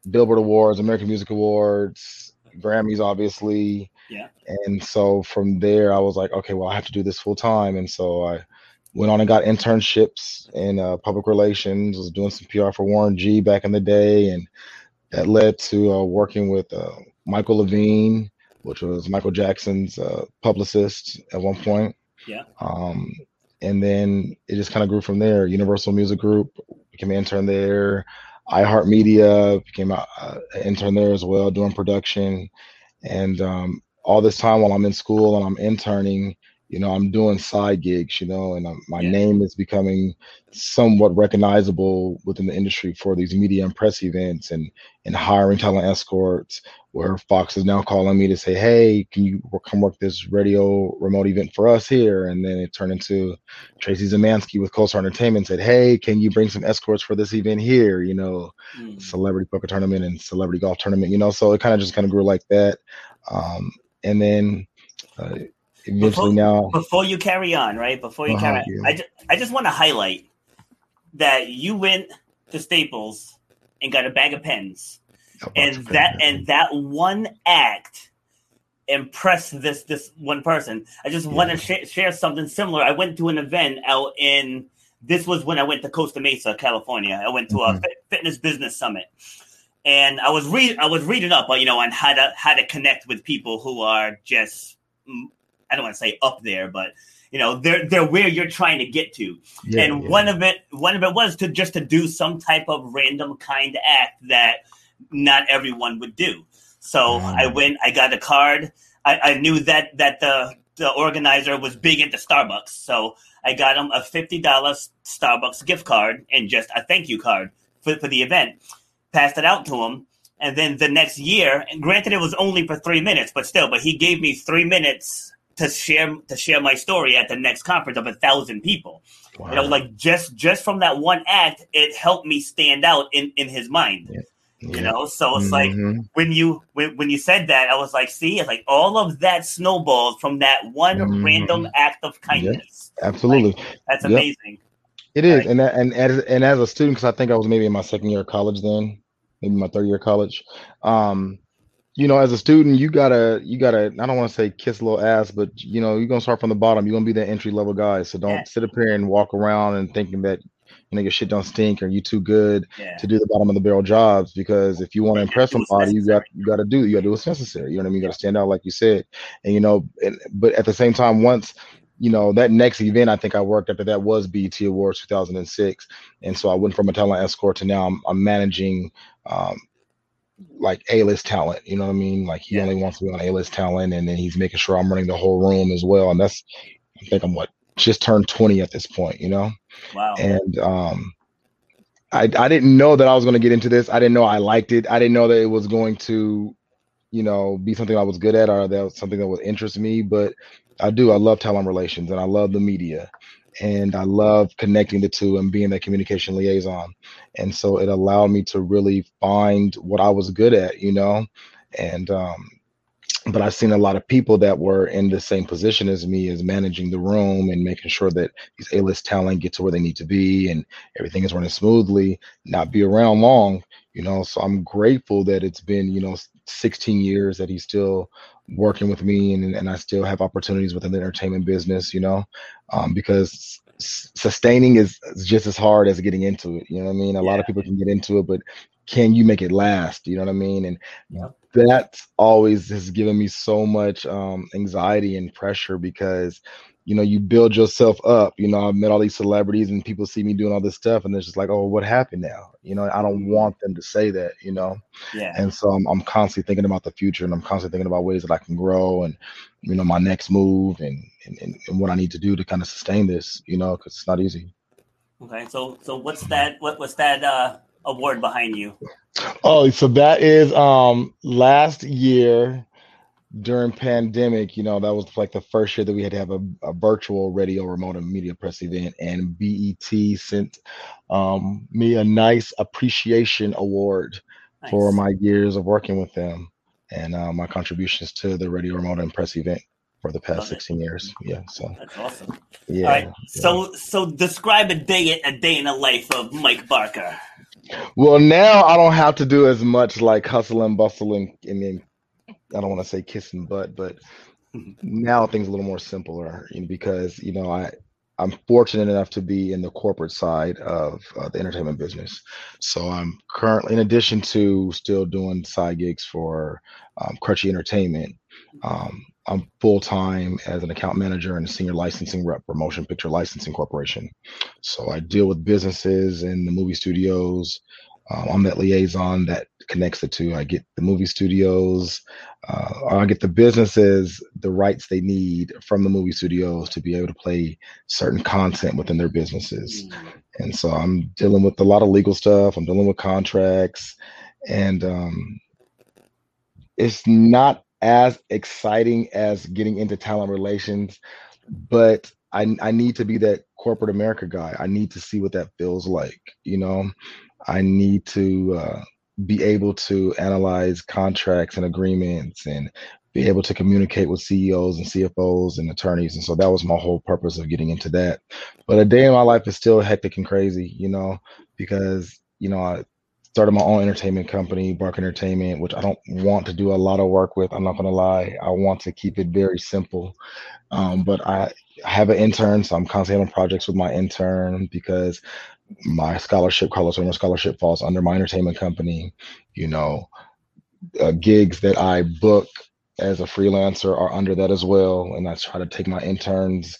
Billboard Awards, American Music Awards, Grammys, obviously. Yeah. And so from there, I was like, okay, well, I have to do this full time. And so I went on and got internships in uh, public relations. Was doing some PR for Warren G back in the day, and that led to uh, working with uh, Michael Levine, which was Michael Jackson's uh, publicist at one point. Yeah. Um, and then it just kind of grew from there. Universal Music Group became an intern there iHeartMedia, became an intern there as well, doing production. And um, all this time while I'm in school and I'm interning, you know, I'm doing side gigs, you know, and I'm, my yeah. name is becoming somewhat recognizable within the industry for these media and press events and and hiring talent escorts. Where Fox is now calling me to say, "Hey, can you come work this radio remote event for us here?" And then it turned into Tracy Zemansky with Coastal Entertainment said, "Hey, can you bring some escorts for this event here?" You know, mm. celebrity poker tournament and celebrity golf tournament. You know, so it kind of just kind of grew like that. Um, and then uh, eventually before, now before you carry on right? Before you uh-huh, carry on yeah. I, just, I just want to highlight that you went to staples and got a bag of pens. And that and that one act impressed this this one person. I just yeah. want to sh- share something similar. I went to an event out in this was when i went to costa mesa california. I went to mm-hmm. a fit, fitness business summit and i was reading i was reading up you know on how to how to connect with people who are just mm, I don't want to say up there, but you know they're they're where you're trying to get to. Yeah, and yeah. one of it one of it was to just to do some type of random kind act that not everyone would do. So mm. I went, I got a card. I, I knew that that the the organizer was big into Starbucks, so I got him a fifty dollars Starbucks gift card and just a thank you card for, for the event. Passed it out to him, and then the next year, and granted it was only for three minutes, but still, but he gave me three minutes to share to share my story at the next conference of a thousand people. Wow. You know, like just just from that one act, it helped me stand out in in his mind. Yeah. Yeah. You know, so it's mm-hmm. like when you when, when you said that, I was like, see, it's like all of that snowballed from that one mm-hmm. random act of kindness. absolutely, like, that's amazing. It is, right? and that, and as and as a student, because I think I was maybe in my second year of college then, maybe my third year of college. Um, you know, as a student, you gotta, you gotta. I don't want to say kiss a little ass, but you know, you're gonna start from the bottom. You're gonna be that entry level guy. So don't yeah. sit up here and walk around and thinking that you know your shit don't stink or you too good yeah. to do the bottom of the barrel jobs. Because if you want to impress somebody, you got you got to do you got to do what's necessary. You know what I mean? You got to stand out, like you said. And you know, and, but at the same time, once you know, that next event I think I worked after that was BET Awards 2006, and so I went from a talent escort to now I'm, I'm managing um, like A-list talent. You know what I mean? Like he Yeah. only wants to be on A-list talent, and then he's making sure I'm running the whole room as well. And that's I think I'm what just turned 20 at this point. You know, Wow. and um, I I didn't know that I was going to get into this. I didn't know I liked it. I didn't know that it was going to, you know, be something I was good at or that was something that would interest me. But I do. I love talent relations and I love the media, and I love connecting the two and being that communication liaison. And so it allowed me to really find what I was good at, you know, and um, but I've seen a lot of people that were in the same position as me as managing the room and making sure that these A-list talent get to where they need to be and everything is running smoothly, not be around long, you know. So I'm grateful that it's been, you know, 16 years that he's still working with me and, and I still have opportunities within the entertainment business, you know, um, because s- sustaining is just as hard as getting into it. You know what I mean? A lot of people can get into it, but can you make it last? You know what I mean? And Yep. that's always has given me so much um, anxiety and pressure because you know you build yourself up you know i've met all these celebrities and people see me doing all this stuff and it's just like oh what happened now you know i don't want them to say that you know Yeah. and so I'm, I'm constantly thinking about the future and i'm constantly thinking about ways that i can grow and you know my next move and and, and, and what i need to do to kind of sustain this you know because it's not easy Okay. So so what's that? What what's that uh, award behind you? Oh, so that is um last year during pandemic, you know, that was like the first year that we had to have a, a virtual radio remote and media press event and BET sent um me a nice appreciation award Nice. for my years of working with them and uh, my contributions to the radio remote and press event for the past Love it. 16 years. Yeah, so That's awesome. yeah. All right. yeah. So so describe a day a day in the life of Mike Barker. Well, now I don't have to do as much like hustle and bustle and, and then I don't want to say kissing butt, but *laughs* now things are a little more simpler you know, because you know I I'm fortunate enough to be in the corporate side of uh, the entertainment business. So I'm currently, in addition to still doing side gigs for um, Crutchy Entertainment, um, I'm full time as an account manager and a senior licensing rep for Motion Picture Licensing Corporation. So I deal with businesses and the movie studios. Um, I'm that liaison that connects the two. I get the movie studios, uh, I get the businesses the rights they need from the movie studios to be able to play certain content within their businesses. And so I'm dealing with a lot of legal stuff. I'm dealing with contracts, and um, it's not as exciting as getting into talent relations, but I I need to be that corporate America guy. I need to see what that feels like. You know, I need to uh, be able to analyze contracts and agreements and be able to communicate with CEOs and CFOs and attorneys. And so that was my whole purpose of getting into that. But a day in my life is still hectic and crazy, you know, because, you know, I started my own entertainment company, Bark Entertainment, which I don't want to do a lot of work with. I'm not going to lie. I want to keep it very simple. Um, but I, have an intern, so I'm constantly having projects with my intern because my scholarship, Carlos Turner Scholarship, falls under my entertainment company. You know, uh, gigs that I book as a freelancer are under that as well, and I try to take my interns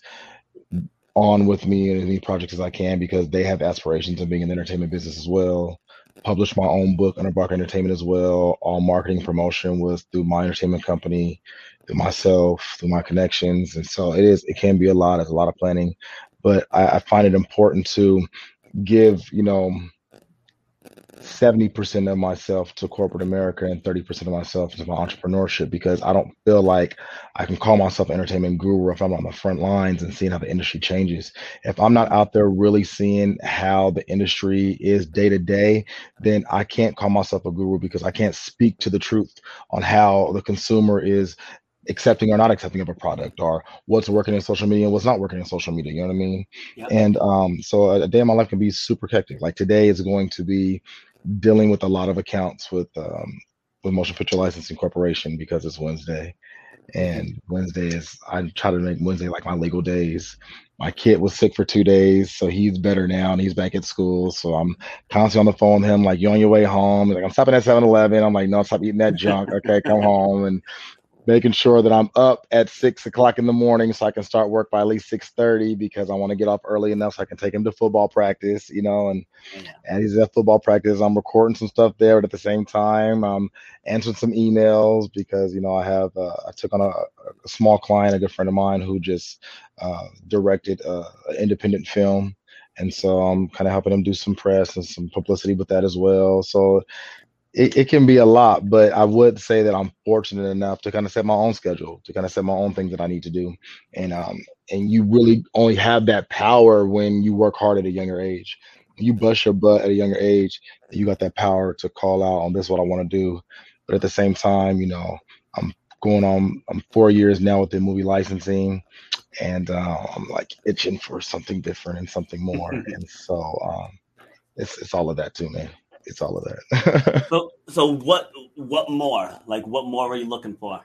on with me in as many projects as I can because they have aspirations of being in the entertainment business as well. Published my own book under Barker Entertainment as well. All marketing promotion was through my entertainment company, through myself, through my connections, and so it is. It can be a lot. It's a lot of planning, but I, I find it important to give you know 70% of myself to corporate America and 30% of myself to my entrepreneurship because I don't feel like I can call myself an entertainment guru if I'm on the front lines and seeing how the industry changes. If I'm not out there really seeing how the industry is day to day, then I can't call myself a guru because I can't speak to the truth on how the consumer is accepting or not accepting of a product or what's working in social media and what's not working in social media. You know what I mean? Yep. And um, so a, day in my life can be super hectic. Like today is going to be dealing with a lot of accounts with um, with Motion Picture Licensing Corporation because it's Wednesday, and Wednesday is I try to make Wednesday like my legal days. My kid was sick for two days, so he's better now and he's back at school. So I'm constantly on the phone with him, like, you're on your way home? He's like, I'm stopping at 7 Eleven. I'm like, no, stop eating that junk. Okay, come home. And making sure that I'm up at six o'clock in the morning so I can start work by at least six thirty because I want to get off early enough so I can take him to football practice, you know, and Yeah. and he's at football practice. I'm recording some stuff there, but at the same time, I'm answering some emails because you know I have uh, I took on a, a small client, a good friend of mine who just uh, directed uh, an independent film, and so I'm kind of helping him do some press and some publicity with that as well. So it, it can be a lot, but I would say that I'm fortunate enough to kind of set my own schedule, to kind of set my own things that I need to do. And um and you really only have that power when you work hard at a younger age. You bust your butt at a younger age, you got that power to call out on this is what I want to do. But at the same time, you know, I'm going on I'm four years now with the movie licensing and uh, I'm like itching for something different and something more. *laughs* and so um it's it's all of that too, man. It's all of that. So, *laughs* so what? What more? Like, what more are you looking for?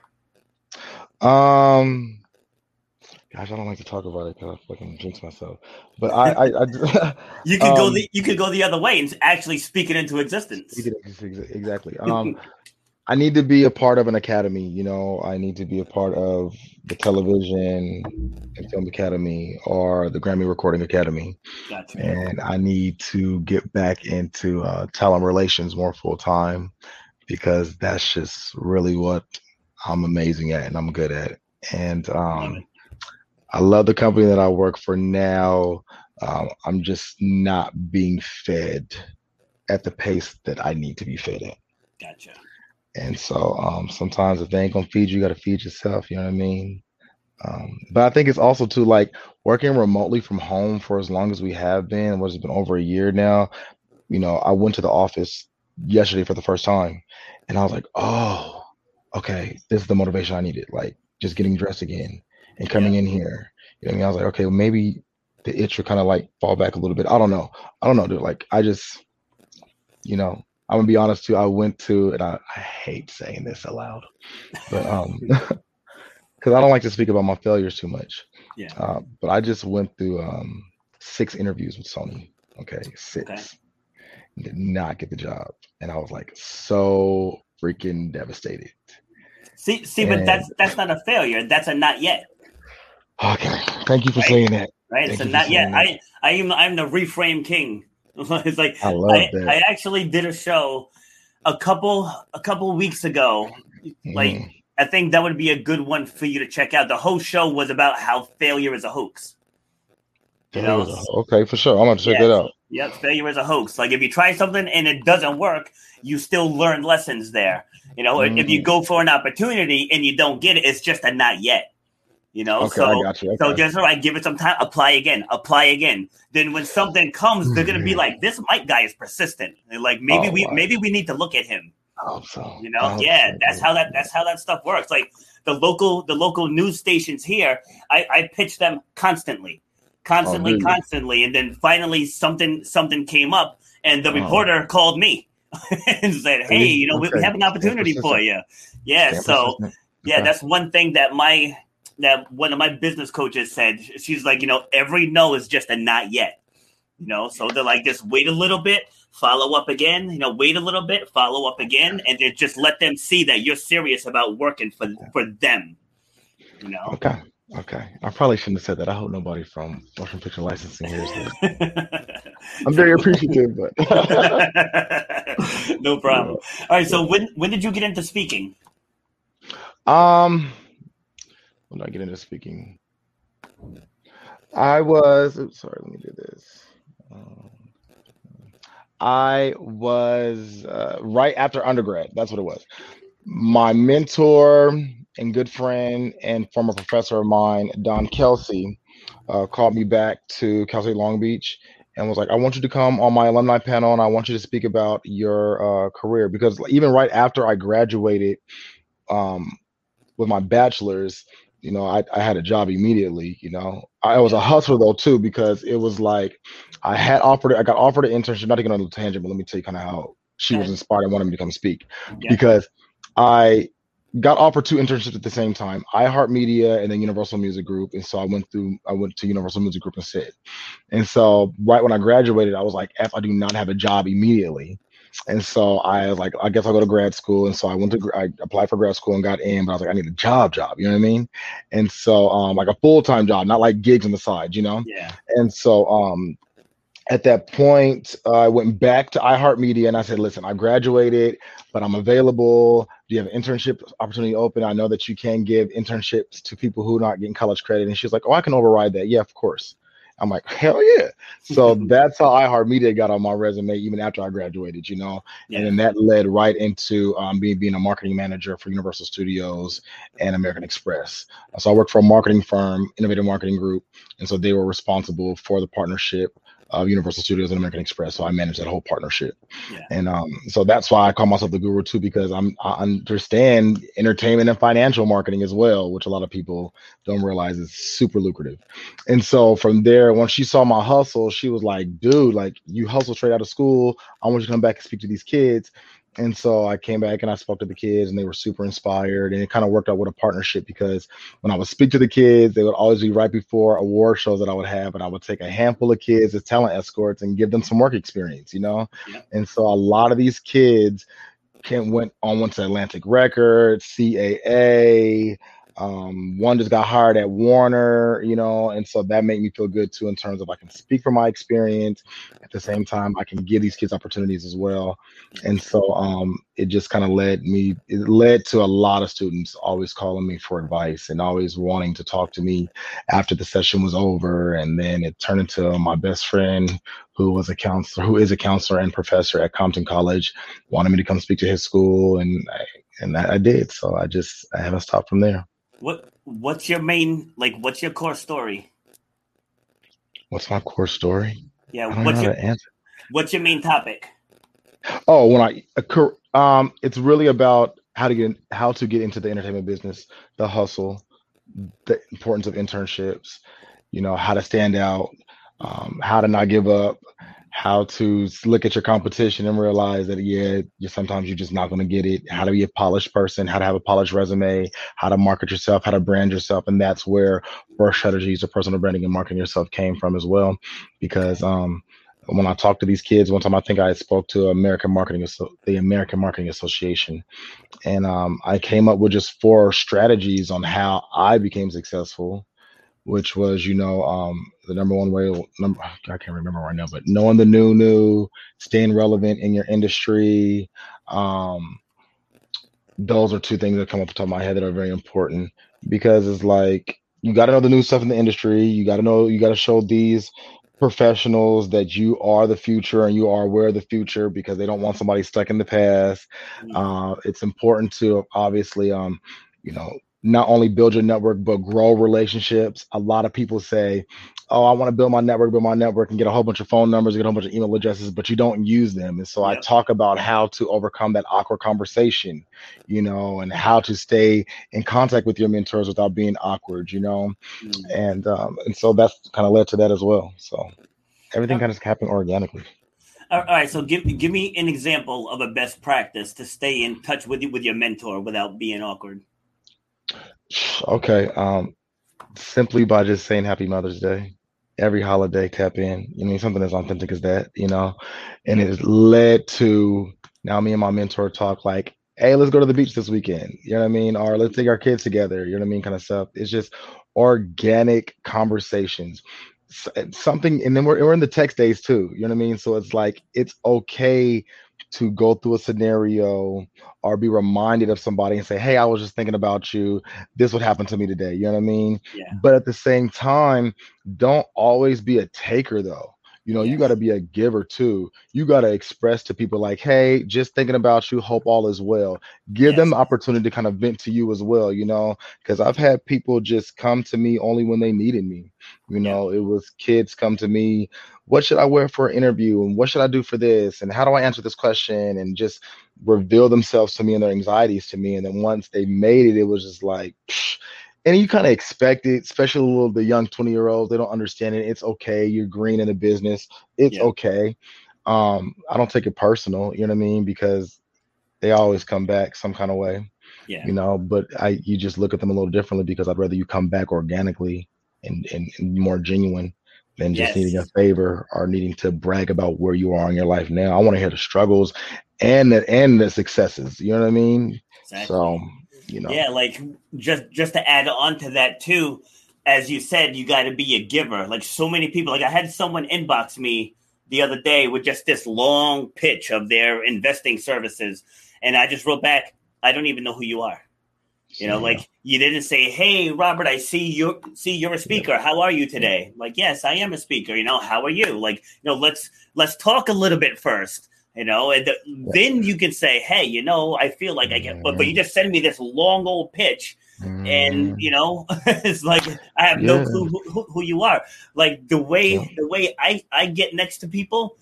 Um, gosh, I don't like to talk about it because I fucking jinx myself. But I, I, I *laughs* *laughs* You could go Um, the you could go the other way and actually speak it into existence. exactly. Um, I need to be a part of an academy. You know, I need to be a part of the television and film academy or the Grammy Recording Academy, Gotcha. and I need to get back into uh, talent relations more full time because that's just really what I'm amazing at and I'm good at. And um. I love the company that I work for now. Um, I'm just not being fed at the pace that I need to be fed at. Gotcha. And so um, sometimes if they ain't gonna feed you, you gotta feed yourself. You know what I mean? Um, but I think it's also too like working remotely from home for as long as we have been. What's it been over a year now? You know, I went to the office yesterday for the first time, and I was like, oh, okay, this is the motivation I needed. Like just getting dressed again and coming in here. You know what I mean? I was like, okay, well, maybe the itch will kind of like fall back a little bit. I don't know. I don't know, dude. Like I just, you know, I'm gonna be honest too. I went to, and I, I hate saying this aloud, but um, *laughs* *laughs* because I don't like to speak about my failures too much. Yeah. Uh, but I just went through um six interviews with Sony. Okay, six. Okay. Did not get the job, and I was like so freaking devastated. See, see, but that's that's not a failure. That's a not yet, Okay, thank you for Right. saying that. right? Thank so not yet. saying I I am I'm the reframe king. *laughs* it's like I I. I actually did a show a couple a couple weeks ago. Like Mhm. I think that would be a good one for you to check out. The whole show was about how failure is a hoax. You know, okay, for sure. I'm gonna check Yeah. that out. Yep, failure is a hoax. Like if you try something and it doesn't work, you still learn lessons there. You know, if you Mhm. go for an opportunity and you don't get it, it's just a not yet. You know, Okay, so you. so Okay. just all right, give it some time, apply again, apply again. Then when something comes, they're gonna be like, "This Mike guy is persistent." Like maybe Oh, we wow. maybe we need to look at him. So. You know, yeah, so, that's how that that's how that stuff works. Like the local the local news stations here, I, I pitch them constantly, constantly, Oh, you? constantly, and then finally something something came up, and the Oh. reporter called me *laughs* and said, "Hey, you know, we, we have an opportunity for you." Yeah, so yeah, Okay. that's one thing that my that one of my business coaches said. She's like, you know, every no is just a not yet. You know, so they're like, just wait a little bit, follow up again. You know, wait a little bit, follow up again, and then just let them see that you're serious about working for for them. You know. Okay. Okay. I probably shouldn't have said that. I hope nobody from motion picture licensing hears this. *laughs* I'm very appreciative, but *laughs* no problem. All right. So when when did you get into speaking? um when I get into speaking? I was oops, sorry, let me do this. Um, I was uh, right after undergrad. That's what it was. My mentor and good friend and former professor of mine, Don Kelsey, uh, called me back to Cal State Long Beach and was like, I want you to come on my alumni panel and I want you to speak about your uh, career. Because even right after I graduated um, with my bachelor's, you know, I, I had a job immediately. You know, I was a hustler though too because it was like I had offered, I got offered an internship. Not to get on a tangent, but let me tell you kind of how she was inspired and wanted me to come speak Yeah. because I got offered two internships at the same time iHeartMedia and then Universal Music Group. And so I went through, I went to Universal Music Group and said. And so right when I graduated, I was like, F, I do not have a job immediately. And so I was like, I guess I'll go to grad school. And so I went to, I applied for grad school and got in, but I was like, I need a job, job. You know what I mean? And so, um, like a full time job, not like gigs on the side, you know? Yeah. And so, um, at that point, uh, I went back to iHeartMedia and I said, listen, I graduated, but I'm available. Do you have an internship opportunity open? I know that you can give internships to people who are not getting college credit. And she's like, oh, I can override that. Yeah, of course. I'm like, hell yeah. So *laughs* that's how iHeartMedia got on my resume even after I graduated, you know. Yeah. And then that led right into um, being being a marketing manager for Universal Studios and American Express. So I worked for a marketing firm, Innovative Marketing Group, and so they were responsible for the partnership of Universal Studios and American Express. So I manage that whole partnership. Yeah. And um, so that's why I call myself the guru too, because I'm I understand entertainment and financial marketing as well, which a lot of people don't realize is super lucrative. And so from there, when she saw my hustle, she was like, dude, like you hustle straight out of school. I want you to come back and speak to these kids. And so I came back and I spoke to the kids, and they were super inspired. And it kind of worked out with a partnership because when I would speak to the kids, they would always be right before award shows that I would have, and I would take a handful of kids as talent escorts and give them some work experience, you know. Yeah. And so a lot of these kids can went on went to Atlantic Records, CAA. Um, one just got hired at Warner, you know, and so that made me feel good too in terms of I can speak from my experience. At the same time, I can give these kids opportunities as well. And so um, it just kind of led me, it led to a lot of students always calling me for advice and always wanting to talk to me after the session was over. And then it turned into my best friend who was a counselor, who is a counselor and professor at Compton College, wanted me to come speak to his school, and I, and I, I did. So I just I haven't stopped from there. What What's your main like? What's your core story? What's my core story? Yeah. I don't know What's your answer. What's your main topic? Oh, when I occur, um, it's really about how to get how to get into the entertainment business, the hustle, the importance of internships, you know, how to stand out, um, how to not give up, how to look at your competition and realize that yeah, you sometimes you're just not going to get it. How to be a polished person, how to have a polished resume, how to market yourself, how to brand yourself, and that's where Burst Strategies of personal branding and marketing yourself came from as well, because um when I talked to these kids one time, I think I spoke to American Marketing, the American Marketing Association, and um, I came up with just four strategies on how I became successful, which was, you know, um, the number one way, number I can't remember right now, but knowing the new new, staying relevant in your industry. Um, those are two things that come up the top of my head that are very important because it's like you got to know the new stuff in the industry. You got to know, you got to show these professionals that you are the future and you are aware of the future because they don't want somebody stuck in the past. Uh, it's important to obviously, um, you know, not only build your network but grow relationships. A lot of people say, "Oh, I want to build my network, build my network, and get a whole bunch of phone numbers, get a whole bunch of email addresses," but you don't use them. And so I talk about how to overcome that awkward conversation, you know, and how to stay in contact with your mentors without being awkward, you know Mm. and um, and so that's kind of led to that as well. So everything kind of happened organically. All all right. So give give me an example of a best practice to stay in touch with you with your mentor without being awkward. Okay, um, simply by just saying Happy Mother's Day, every holiday tap in. You know, something as authentic as that, you know, and it has led to now me and my mentor talk like, hey, let's go to the beach this weekend. You know what I mean? Or let's take our kids together. You know what I mean? Kind of stuff. It's just organic conversations. Something, and then we're, we're in the text days too. You know what I mean? So it's like it's okay to go through a scenario or be reminded of somebody and say, Hey, I was just thinking about you. This would happen to me today. You know what I mean? Yeah. But at the same time, don't always be a taker though. You know, you got to be a giver too. You got to express to people like, hey, just thinking about you, hope all is well. Give them Yes. the opportunity to kind of vent to you as well, you know, because I've had people just come to me only when they needed me. You know, it was kids come to me, what should I wear for an interview? And what should I do for this? And how do I answer this question? And just reveal themselves to me and their anxieties to me. And then once they made it, it was just like, psh, and you kind of expect it, especially the young 20 year olds, they don't understand it. It's okay. You're green in the business. It's Yeah. okay. Um, I don't take it personal, you know what I mean? Because they always come back some kind of way, Yeah. you know, but I you just look at them a little differently because I'd rather you come back organically and, and, and more genuine than just Yes. needing a favor or needing to brag about where you are in your life now. I want to hear the struggles and the and the successes. You know what I mean? Exactly. So you know, Yeah, like just just to add on to that too, as you said, you got to be a giver. Like so many people, like I had someone inbox me the other day with just this long pitch of their investing services, and I just wrote back, I don't even know who you are. You know, Yeah. like you didn't say, "Hey, Robert, I see you see you're a speaker. How are you today?" Like, "Yes, I am a speaker." You know, "How are you?" Like, you know, let's let's talk a little bit first. You know, and th- then you can say, "Hey, you know, I feel like I can." But but you just send me this long old pitch, and Mm, you know, *laughs* it's like I have no clue who, who, who you are. Like the way Yeah. the way I I get next to people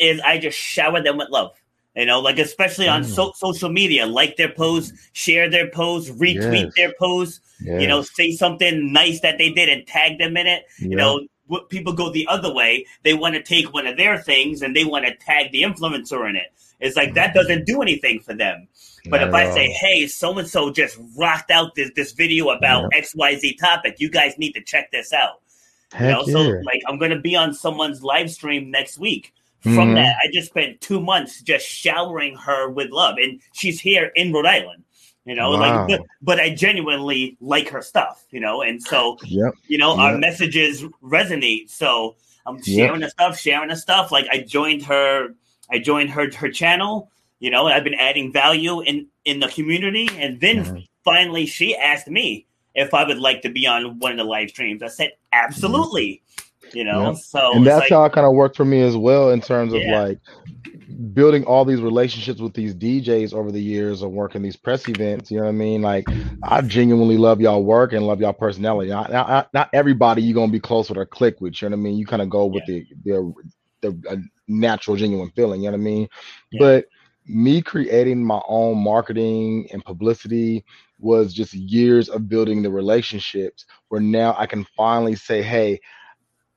is I just shower them with love. You know, like especially on Mm. so- social media, like their posts, share their posts, retweet Yes. their posts. You know, say something nice that they did and tag them in it. You know, people go the other way. They want to take one of their things and they want to tag the influencer in it. It's like that doesn't do anything for them. But Not if I say, "Hey, so and so just rocked out this this video about X Y Z topic. You guys need to check this out." You Heck know, so yeah. like I'm gonna be on someone's live stream next week. From Mhm. that, I just spent two months just showering her with love, and she's here in Rhode Island. You know, Wow. like, but, I genuinely like her stuff. You know, and so Yep. you know our messages resonate. So I'm Yep. sharing the stuff, sharing the stuff. Like I joined her, I joined her her channel. You know, and I've been adding value in in the community, and then Mhm. finally she asked me if I would like to be on one of the live streams. I said absolutely. You know, Yep. so and that's like, how it kind of worked for me as well in terms of like building all these relationships with these DJs over the years of working these press events. You know what I mean? Like, I genuinely love y'all work and love y'all personality. Not, everybody you gonna be close with or click with. You know what I mean? You kind of go with the the the uh, natural, genuine feeling. You know what I mean? Yeah. But me creating my own marketing and publicity was just years of building the relationships where now I can finally say, hey,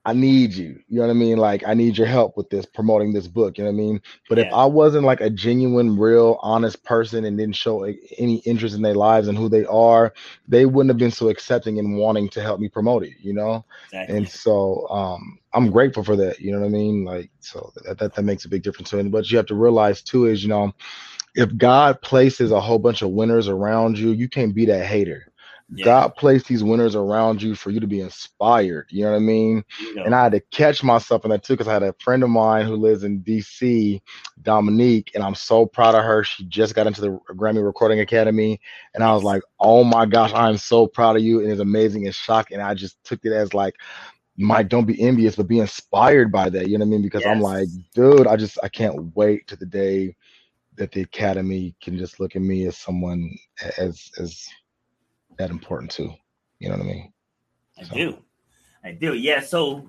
I need you. You know what I mean? Like I need your help with this promoting this book. You know what I mean? But if I wasn't like a genuine, real, honest person and didn't show any interest in their lives and who they are, they wouldn't have been so accepting and wanting to help me promote it. You know? exactly. And so um, I'm grateful for that. You know what I mean? Like so that that, that makes a big difference. To it. But you have to realize too is you know if God places a whole bunch of winners around you, you can't be that hater. Yeah. God placed these winners around you for you to be inspired. You know what I mean? Know, And I had to catch myself in that too because I had a friend of mine who lives in DC, Dominique, and I'm so proud of her. She just got into the Grammy Recording Academy, and I was like, "Oh my gosh, I'm so proud of you!" And it's amazing and shocking. And I just took it as like, "Mike, don't be envious, but be inspired by that." You know what I mean? Because I'm like, dude, I just I can't wait to the day that the Academy can just look at me as someone as as that important too. You know what I mean? I So- do. I do. Yeah. So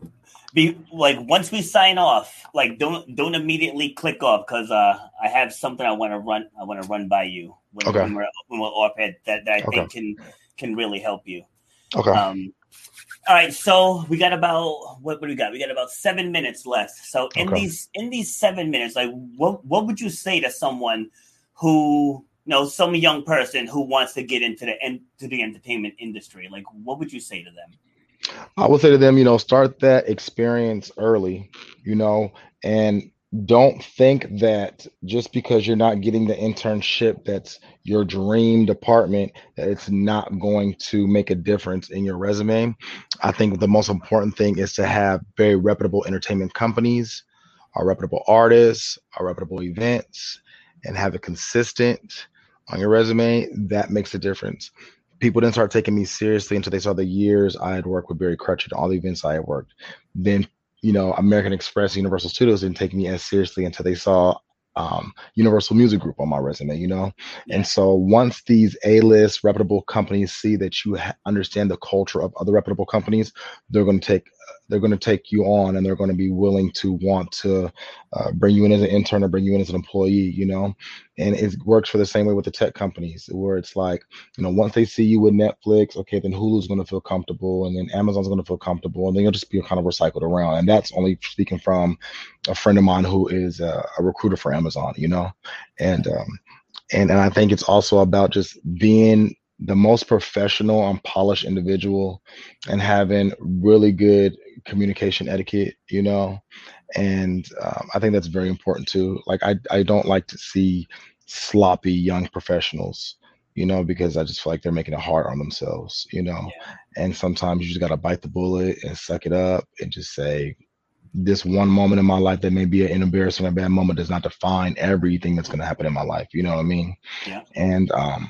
be like once we sign off, like don't don't immediately click off because uh I have something I want to run I want to run by you when, Okay. when we're when we're off it that, that I Okay. think can can really help you. Okay. Um all right, so we got about what, what do we got? We got about seven minutes left. So in Okay. these in these seven minutes, like what what would you say to someone who know some young person who wants to get into the into the entertainment industry? Like what would you say to them? I would say to them, you know, start that experience early, you know, and don't think that just because you're not getting the internship that's your dream department, that it's not going to make a difference in your resume. I think the most important thing is to have very reputable entertainment companies, our reputable artists, our reputable events, and have it consistent on your resume. That makes a difference people didn't start taking me seriously until they saw the years I had worked with Barry Crutchett, all the events I had worked. Then, you know, American Express, Universal Studios didn't take me as seriously until they saw um, Universal Music Group on my resume, you know? Yeah. And so once these A-list reputable companies see that you ha- understand the culture of other reputable companies, they're going to take they're going to take you on and they're going to be willing to want to uh, bring you in as an intern or bring you in as an employee, you know? And it works for the same way with the tech companies where it's like, you know, once they see you with Netflix, okay, then Hulu's going to feel comfortable, and then Amazon's going to feel comfortable, and then you'll just be kind of recycled around. And that's only speaking from a friend of mine who is a, a recruiter for Amazon, you know, and um, and and I think it's also about just being the most professional and polished individual and having really good communication etiquette, you know. And um, I think that's very important too. Like I, I don't like to see sloppy young professionals, you know, because I just feel like they're making it hard on themselves, you know. Yeah. And sometimes you just gotta bite the bullet and suck it up and just say, this one moment in my life that may be an embarrassing or bad moment does not define everything that's going to happen in my life. You know what I mean? Yeah. And um,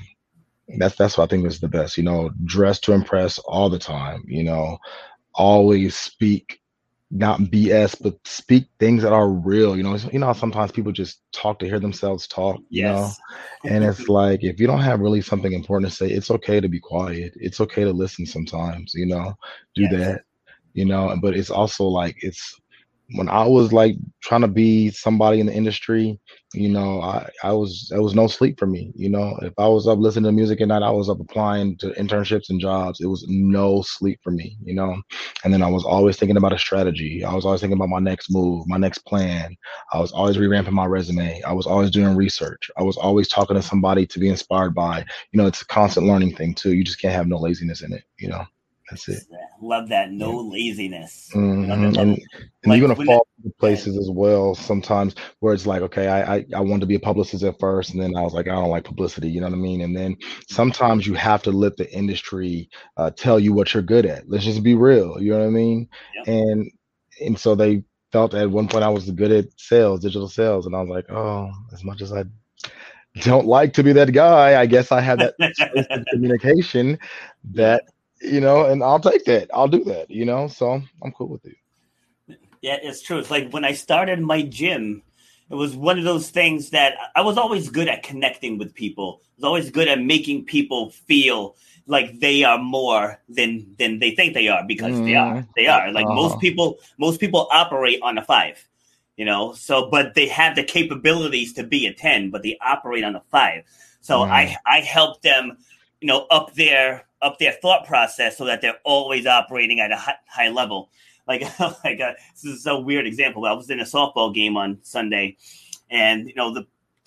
that's that's what I think is the best. You know, dress to impress all the time. You know, always speak not BS, but speak things that are real. You know, you know, sometimes people just talk to hear themselves talk. You know, and it's like if you don't have really something important to say, it's okay to be quiet. It's okay to listen sometimes. You know, do yes. that. You know, but it's also like it's when I was like trying to be somebody in the industry, you know, I, I was it was no sleep for me. You know, if I was up listening to music at night, I was up applying to internships and jobs. It was no sleep for me, you know. And then I was always thinking about a strategy. I was always thinking about my next move, my next plan. I was always revamping my resume. I was always doing research. I was always talking to somebody to be inspired by. You know, it's a constant learning thing too. You just can't have no laziness in it, you know. That's it. Love that. No laziness. Mm-hmm. and, and like, you're gonna fall into places as well sometimes where it's like, okay, I, I I wanted to be a publicist at first, and then I was like, I don't like publicity. You know what I mean? And then sometimes you have to let the industry uh, tell you what you're good at. Let's just be real. You know what I mean? Yep. And and so they felt at one point I was good at sales, digital sales, and I was like, oh, as much as I don't like to be that guy, I guess I have that *laughs* communication that you know, and I'll take that. I'll do that, you know. So I'm cool with it. Yeah, it's true. It's like when I started my gym, it was one of those things that I was always good at connecting with people. I was always good at making people feel like they are more than than they think they are because mm. they are. Mm-hmm. They are. Like uh most uh-huh. people most people operate on a 5. You know, so but they have the capabilities to be a 10, but they operate on a 5. So mm. I I help them, you know, up their up their thought process so that they're always operating at a high, level. *laughs* Like, like uh, this is a weird example. I was in a softball game on Sunday, and you know the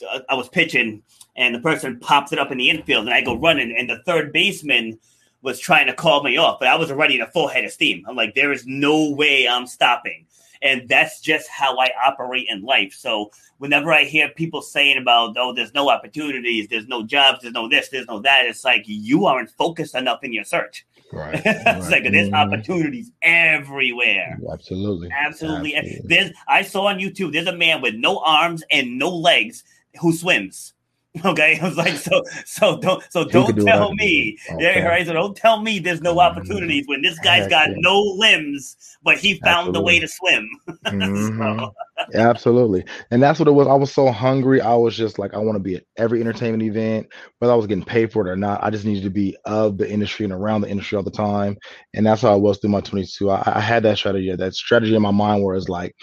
uh, I was pitching, and the person pops it up in the infield, and I go running, and the third baseman was trying to call me off, but I was already in a full head of steam. I'm like, there is no way I'm stopping. And that's just how I operate in life. So whenever I hear people saying about, oh, there's no opportunities, there's no jobs, there's no this, there's no that, it's like you aren't focused enough in your search. Right. *laughs* it's right. like there's mm-hmm. opportunities everywhere. Absolutely. Absolutely. Absolutely. There's I saw on YouTube, there's a man with no arms and no legs who swims. *laughs* Okay, I was like, so, so don't, so don't do tell me, *laughs* okay. yeah, right. So don't tell me there's no mm-hmm. opportunities when this guy's got no limbs, but he found Absolutely. the way to swim. *laughs* mm-hmm. so. Absolutely, and that's what it was. I was so hungry. I was just like, I want to be at every entertainment event, whether I was getting paid for it or not. I just needed to be of the industry and around the industry all the time, and that's how I was through my 22. I, I had that strategy, that strategy in my mind, where it's like,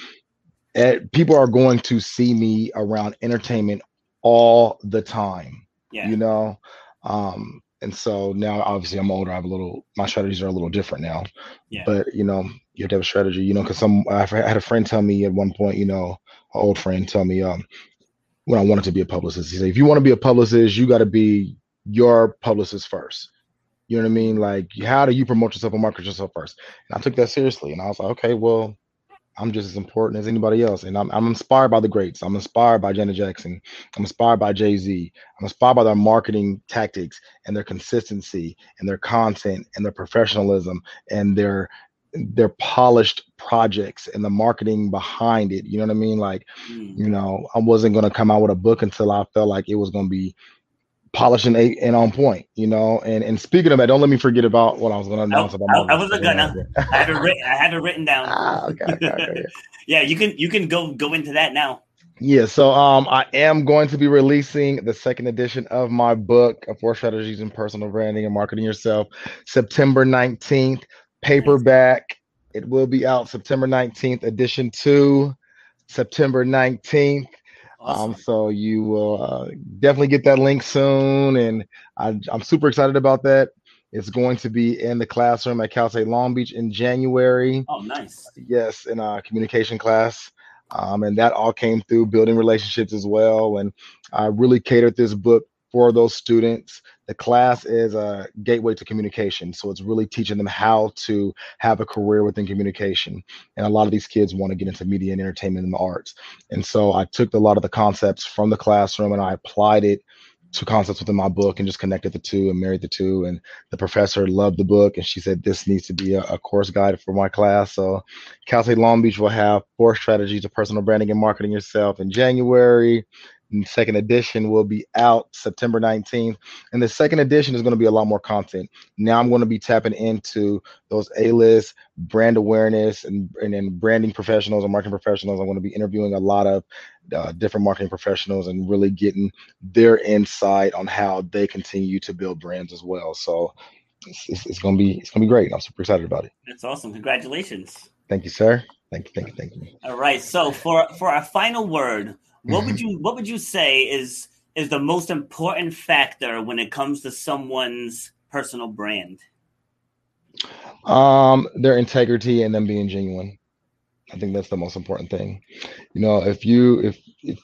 eh, people are going to see me around entertainment all the time. Yeah. You know? Um, and so now obviously I'm older, I have a little my strategies are a little different now. Yeah. But you know, you have to have a strategy, you know, because some I had a friend tell me at one point, you know, an old friend tell me um when I wanted to be a publicist, he said, if you want to be a publicist, you gotta be your publicist first. You know what I mean? Like, how do you promote yourself and market yourself first? And I took that seriously, and I was like, okay, well, I'm just as important as anybody else. And I'm, I'm inspired by the greats. I'm inspired by Janet Jackson. I'm inspired by Jay Z. I'm inspired by their marketing tactics and their consistency and their content and their professionalism and their their polished projects and the marketing behind it. You know what I mean? Like, mm. you know, I wasn't gonna come out with a book until I felt like it was gonna be polishing and, and on point, you know. And and speaking of that, don't let me forget about what I was going to announce. about I, I wasn't gonna. I had it written. I had it written down. *laughs* Ah, okay, okay, okay. *laughs* yeah, you can you can go go into that now. Yeah, so um, I am going to be releasing the second edition of my book, Four Strategies in Personal Branding and Marketing Yourself, September 19th, paperback. It will be out September 19th, edition two, September 19th. Awesome. Um, so you will uh, definitely get that link soon, and I, I'm super excited about that. It's going to be in the classroom at Cal State Long Beach in January. Oh, nice. Yes, in a communication class. Um, and that all came through building relationships as well. And I really catered this book for those students. The class is a gateway to communication. So it's really teaching them how to have a career within communication. And a lot of these kids want to get into media and entertainment and the arts. And so I took a lot of the concepts from the classroom and I applied it to concepts within my book and just connected the two and married the two. And the professor loved the book and she said this needs to be a, a course guide for my class. So Cal State Long Beach will have four strategies of personal branding and marketing yourself in January. And second edition will be out September 19th. And the second edition is going to be a lot more content. Now I'm going to be tapping into those A-list brand awareness and, and, and branding professionals and marketing professionals. I'm going to be interviewing a lot of uh, different marketing professionals and really getting their insight on how they continue to build brands as well. So it's, it's, it's going to be it's going to be great. I'm super excited about it. That's awesome. Congratulations. Thank you, sir. Thank you. Thank you. Thank you. All right. So for for our final word, what would Mm-hmm. you what would you say is is the most important factor when it comes to someone's personal brand? Um, their integrity and them being genuine. I think that's the most important thing. You know, if you if if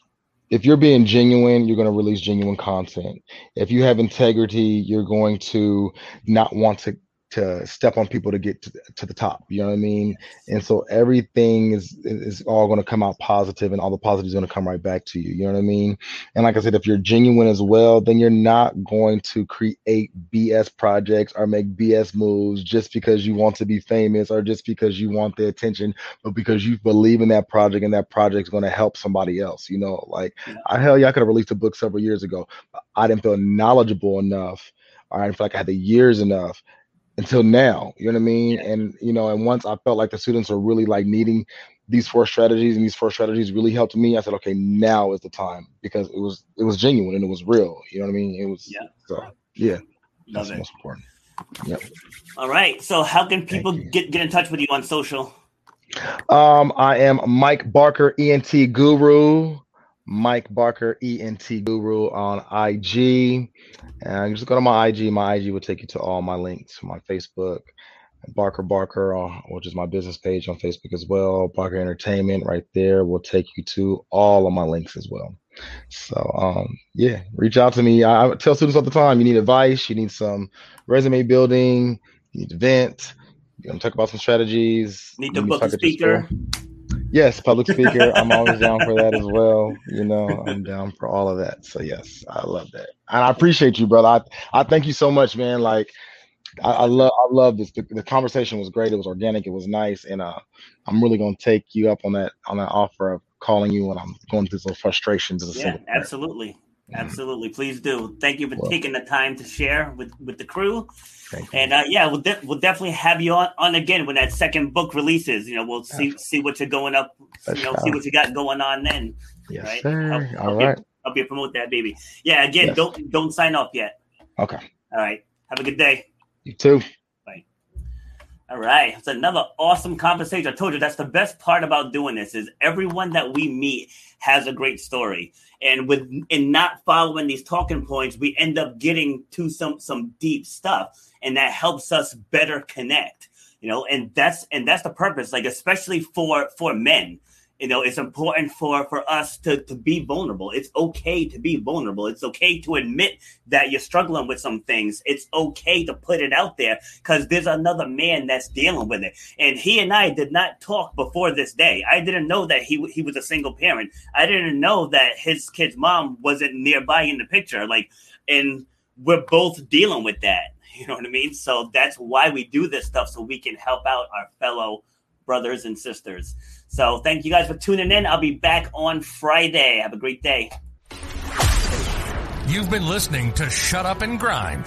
if you're being genuine, you're going to release genuine content. If you have integrity, you're going to not want to to step on people to get to, to the top. You know what I mean? And so everything is is all going to come out positive, and all the positive is going to come right back to you. You know what I mean? And like I said, if you're genuine as well, then you're not going to create BS projects or make BS moves just because you want to be famous or just because you want the attention, but because you believe in that project and that project's going to help somebody else. You know, like. I hell yeah, I could have released a book several years ago. But I didn't feel knowledgeable enough, I didn't feel like I had the years enough until now. You know what I mean? And you know, and once I felt like the students are really like needing these four strategies and these four strategies really helped me, I said, okay, now is the time because it was it was genuine and it was real. You know what I mean? It was Yeah. so yeah, Love that's it. most important. Yep. All right. So how can people get get in touch with you on social? Um, I am Mike Barker, ENT Guru. Mike Barker, ENT Guru on IG. And just go to my IG. My IG will take you to all my links, my Facebook, Barker Barker, uh, which is my business page on Facebook as well. Barker Entertainment right there will take you to all of my links as well. So um, yeah, reach out to me. I, I tell students all the time, you need advice, you need some resume building, you need to vent, you want to talk about some strategies. Need to book a speaker. Yes, public speaker. I'm always down for that as well. You know, I'm down for all of that. So yes, I love that, and I appreciate you, brother. I, I thank you so much, man. Like, I, I love, I love this. The, the conversation was great. It was organic. It was nice, and uh, I'm really gonna take you up on that on that offer of calling you when I'm going through some frustrations Yeah, absolutely. Mhm. Absolutely. Please do. Thank you for Well- taking the time to share with with the crew. Thank you. And uh, yeah, we'll de- we'll definitely have you on, on again when that second book releases. You know, we'll see see what you're going up. You know, see what you got going on then. yes, right. sir. Help- All help you- Help you promote that baby. Yeah. Again, Yes. don't don't sign up yet. Okay. All right. Have a good day. You too. All right. It's another awesome conversation. I told you that's the best part about doing this is everyone that we meet has a great story. And with in not following these talking points, we end up getting to some some deep stuff. And that helps us better connect. You know, and that's and that's the purpose, like especially for for men. You know, it's important for for us to to be vulnerable. It's okay to be vulnerable. It's okay to admit that you're struggling with some things. It's okay to put it out there because there's another man that's dealing with it. And he and I did not talk before this day. I didn't know that he he was a single parent. I didn't know that his kid's mom wasn't nearby in the picture. Like, and we're both dealing with that. You know what I mean? So that's why we do this stuff so we can help out our fellow brothers and sisters. So thank you guys for tuning in. I'll be back on Friday. Have a great day. You've been listening to Shut Up and Grind.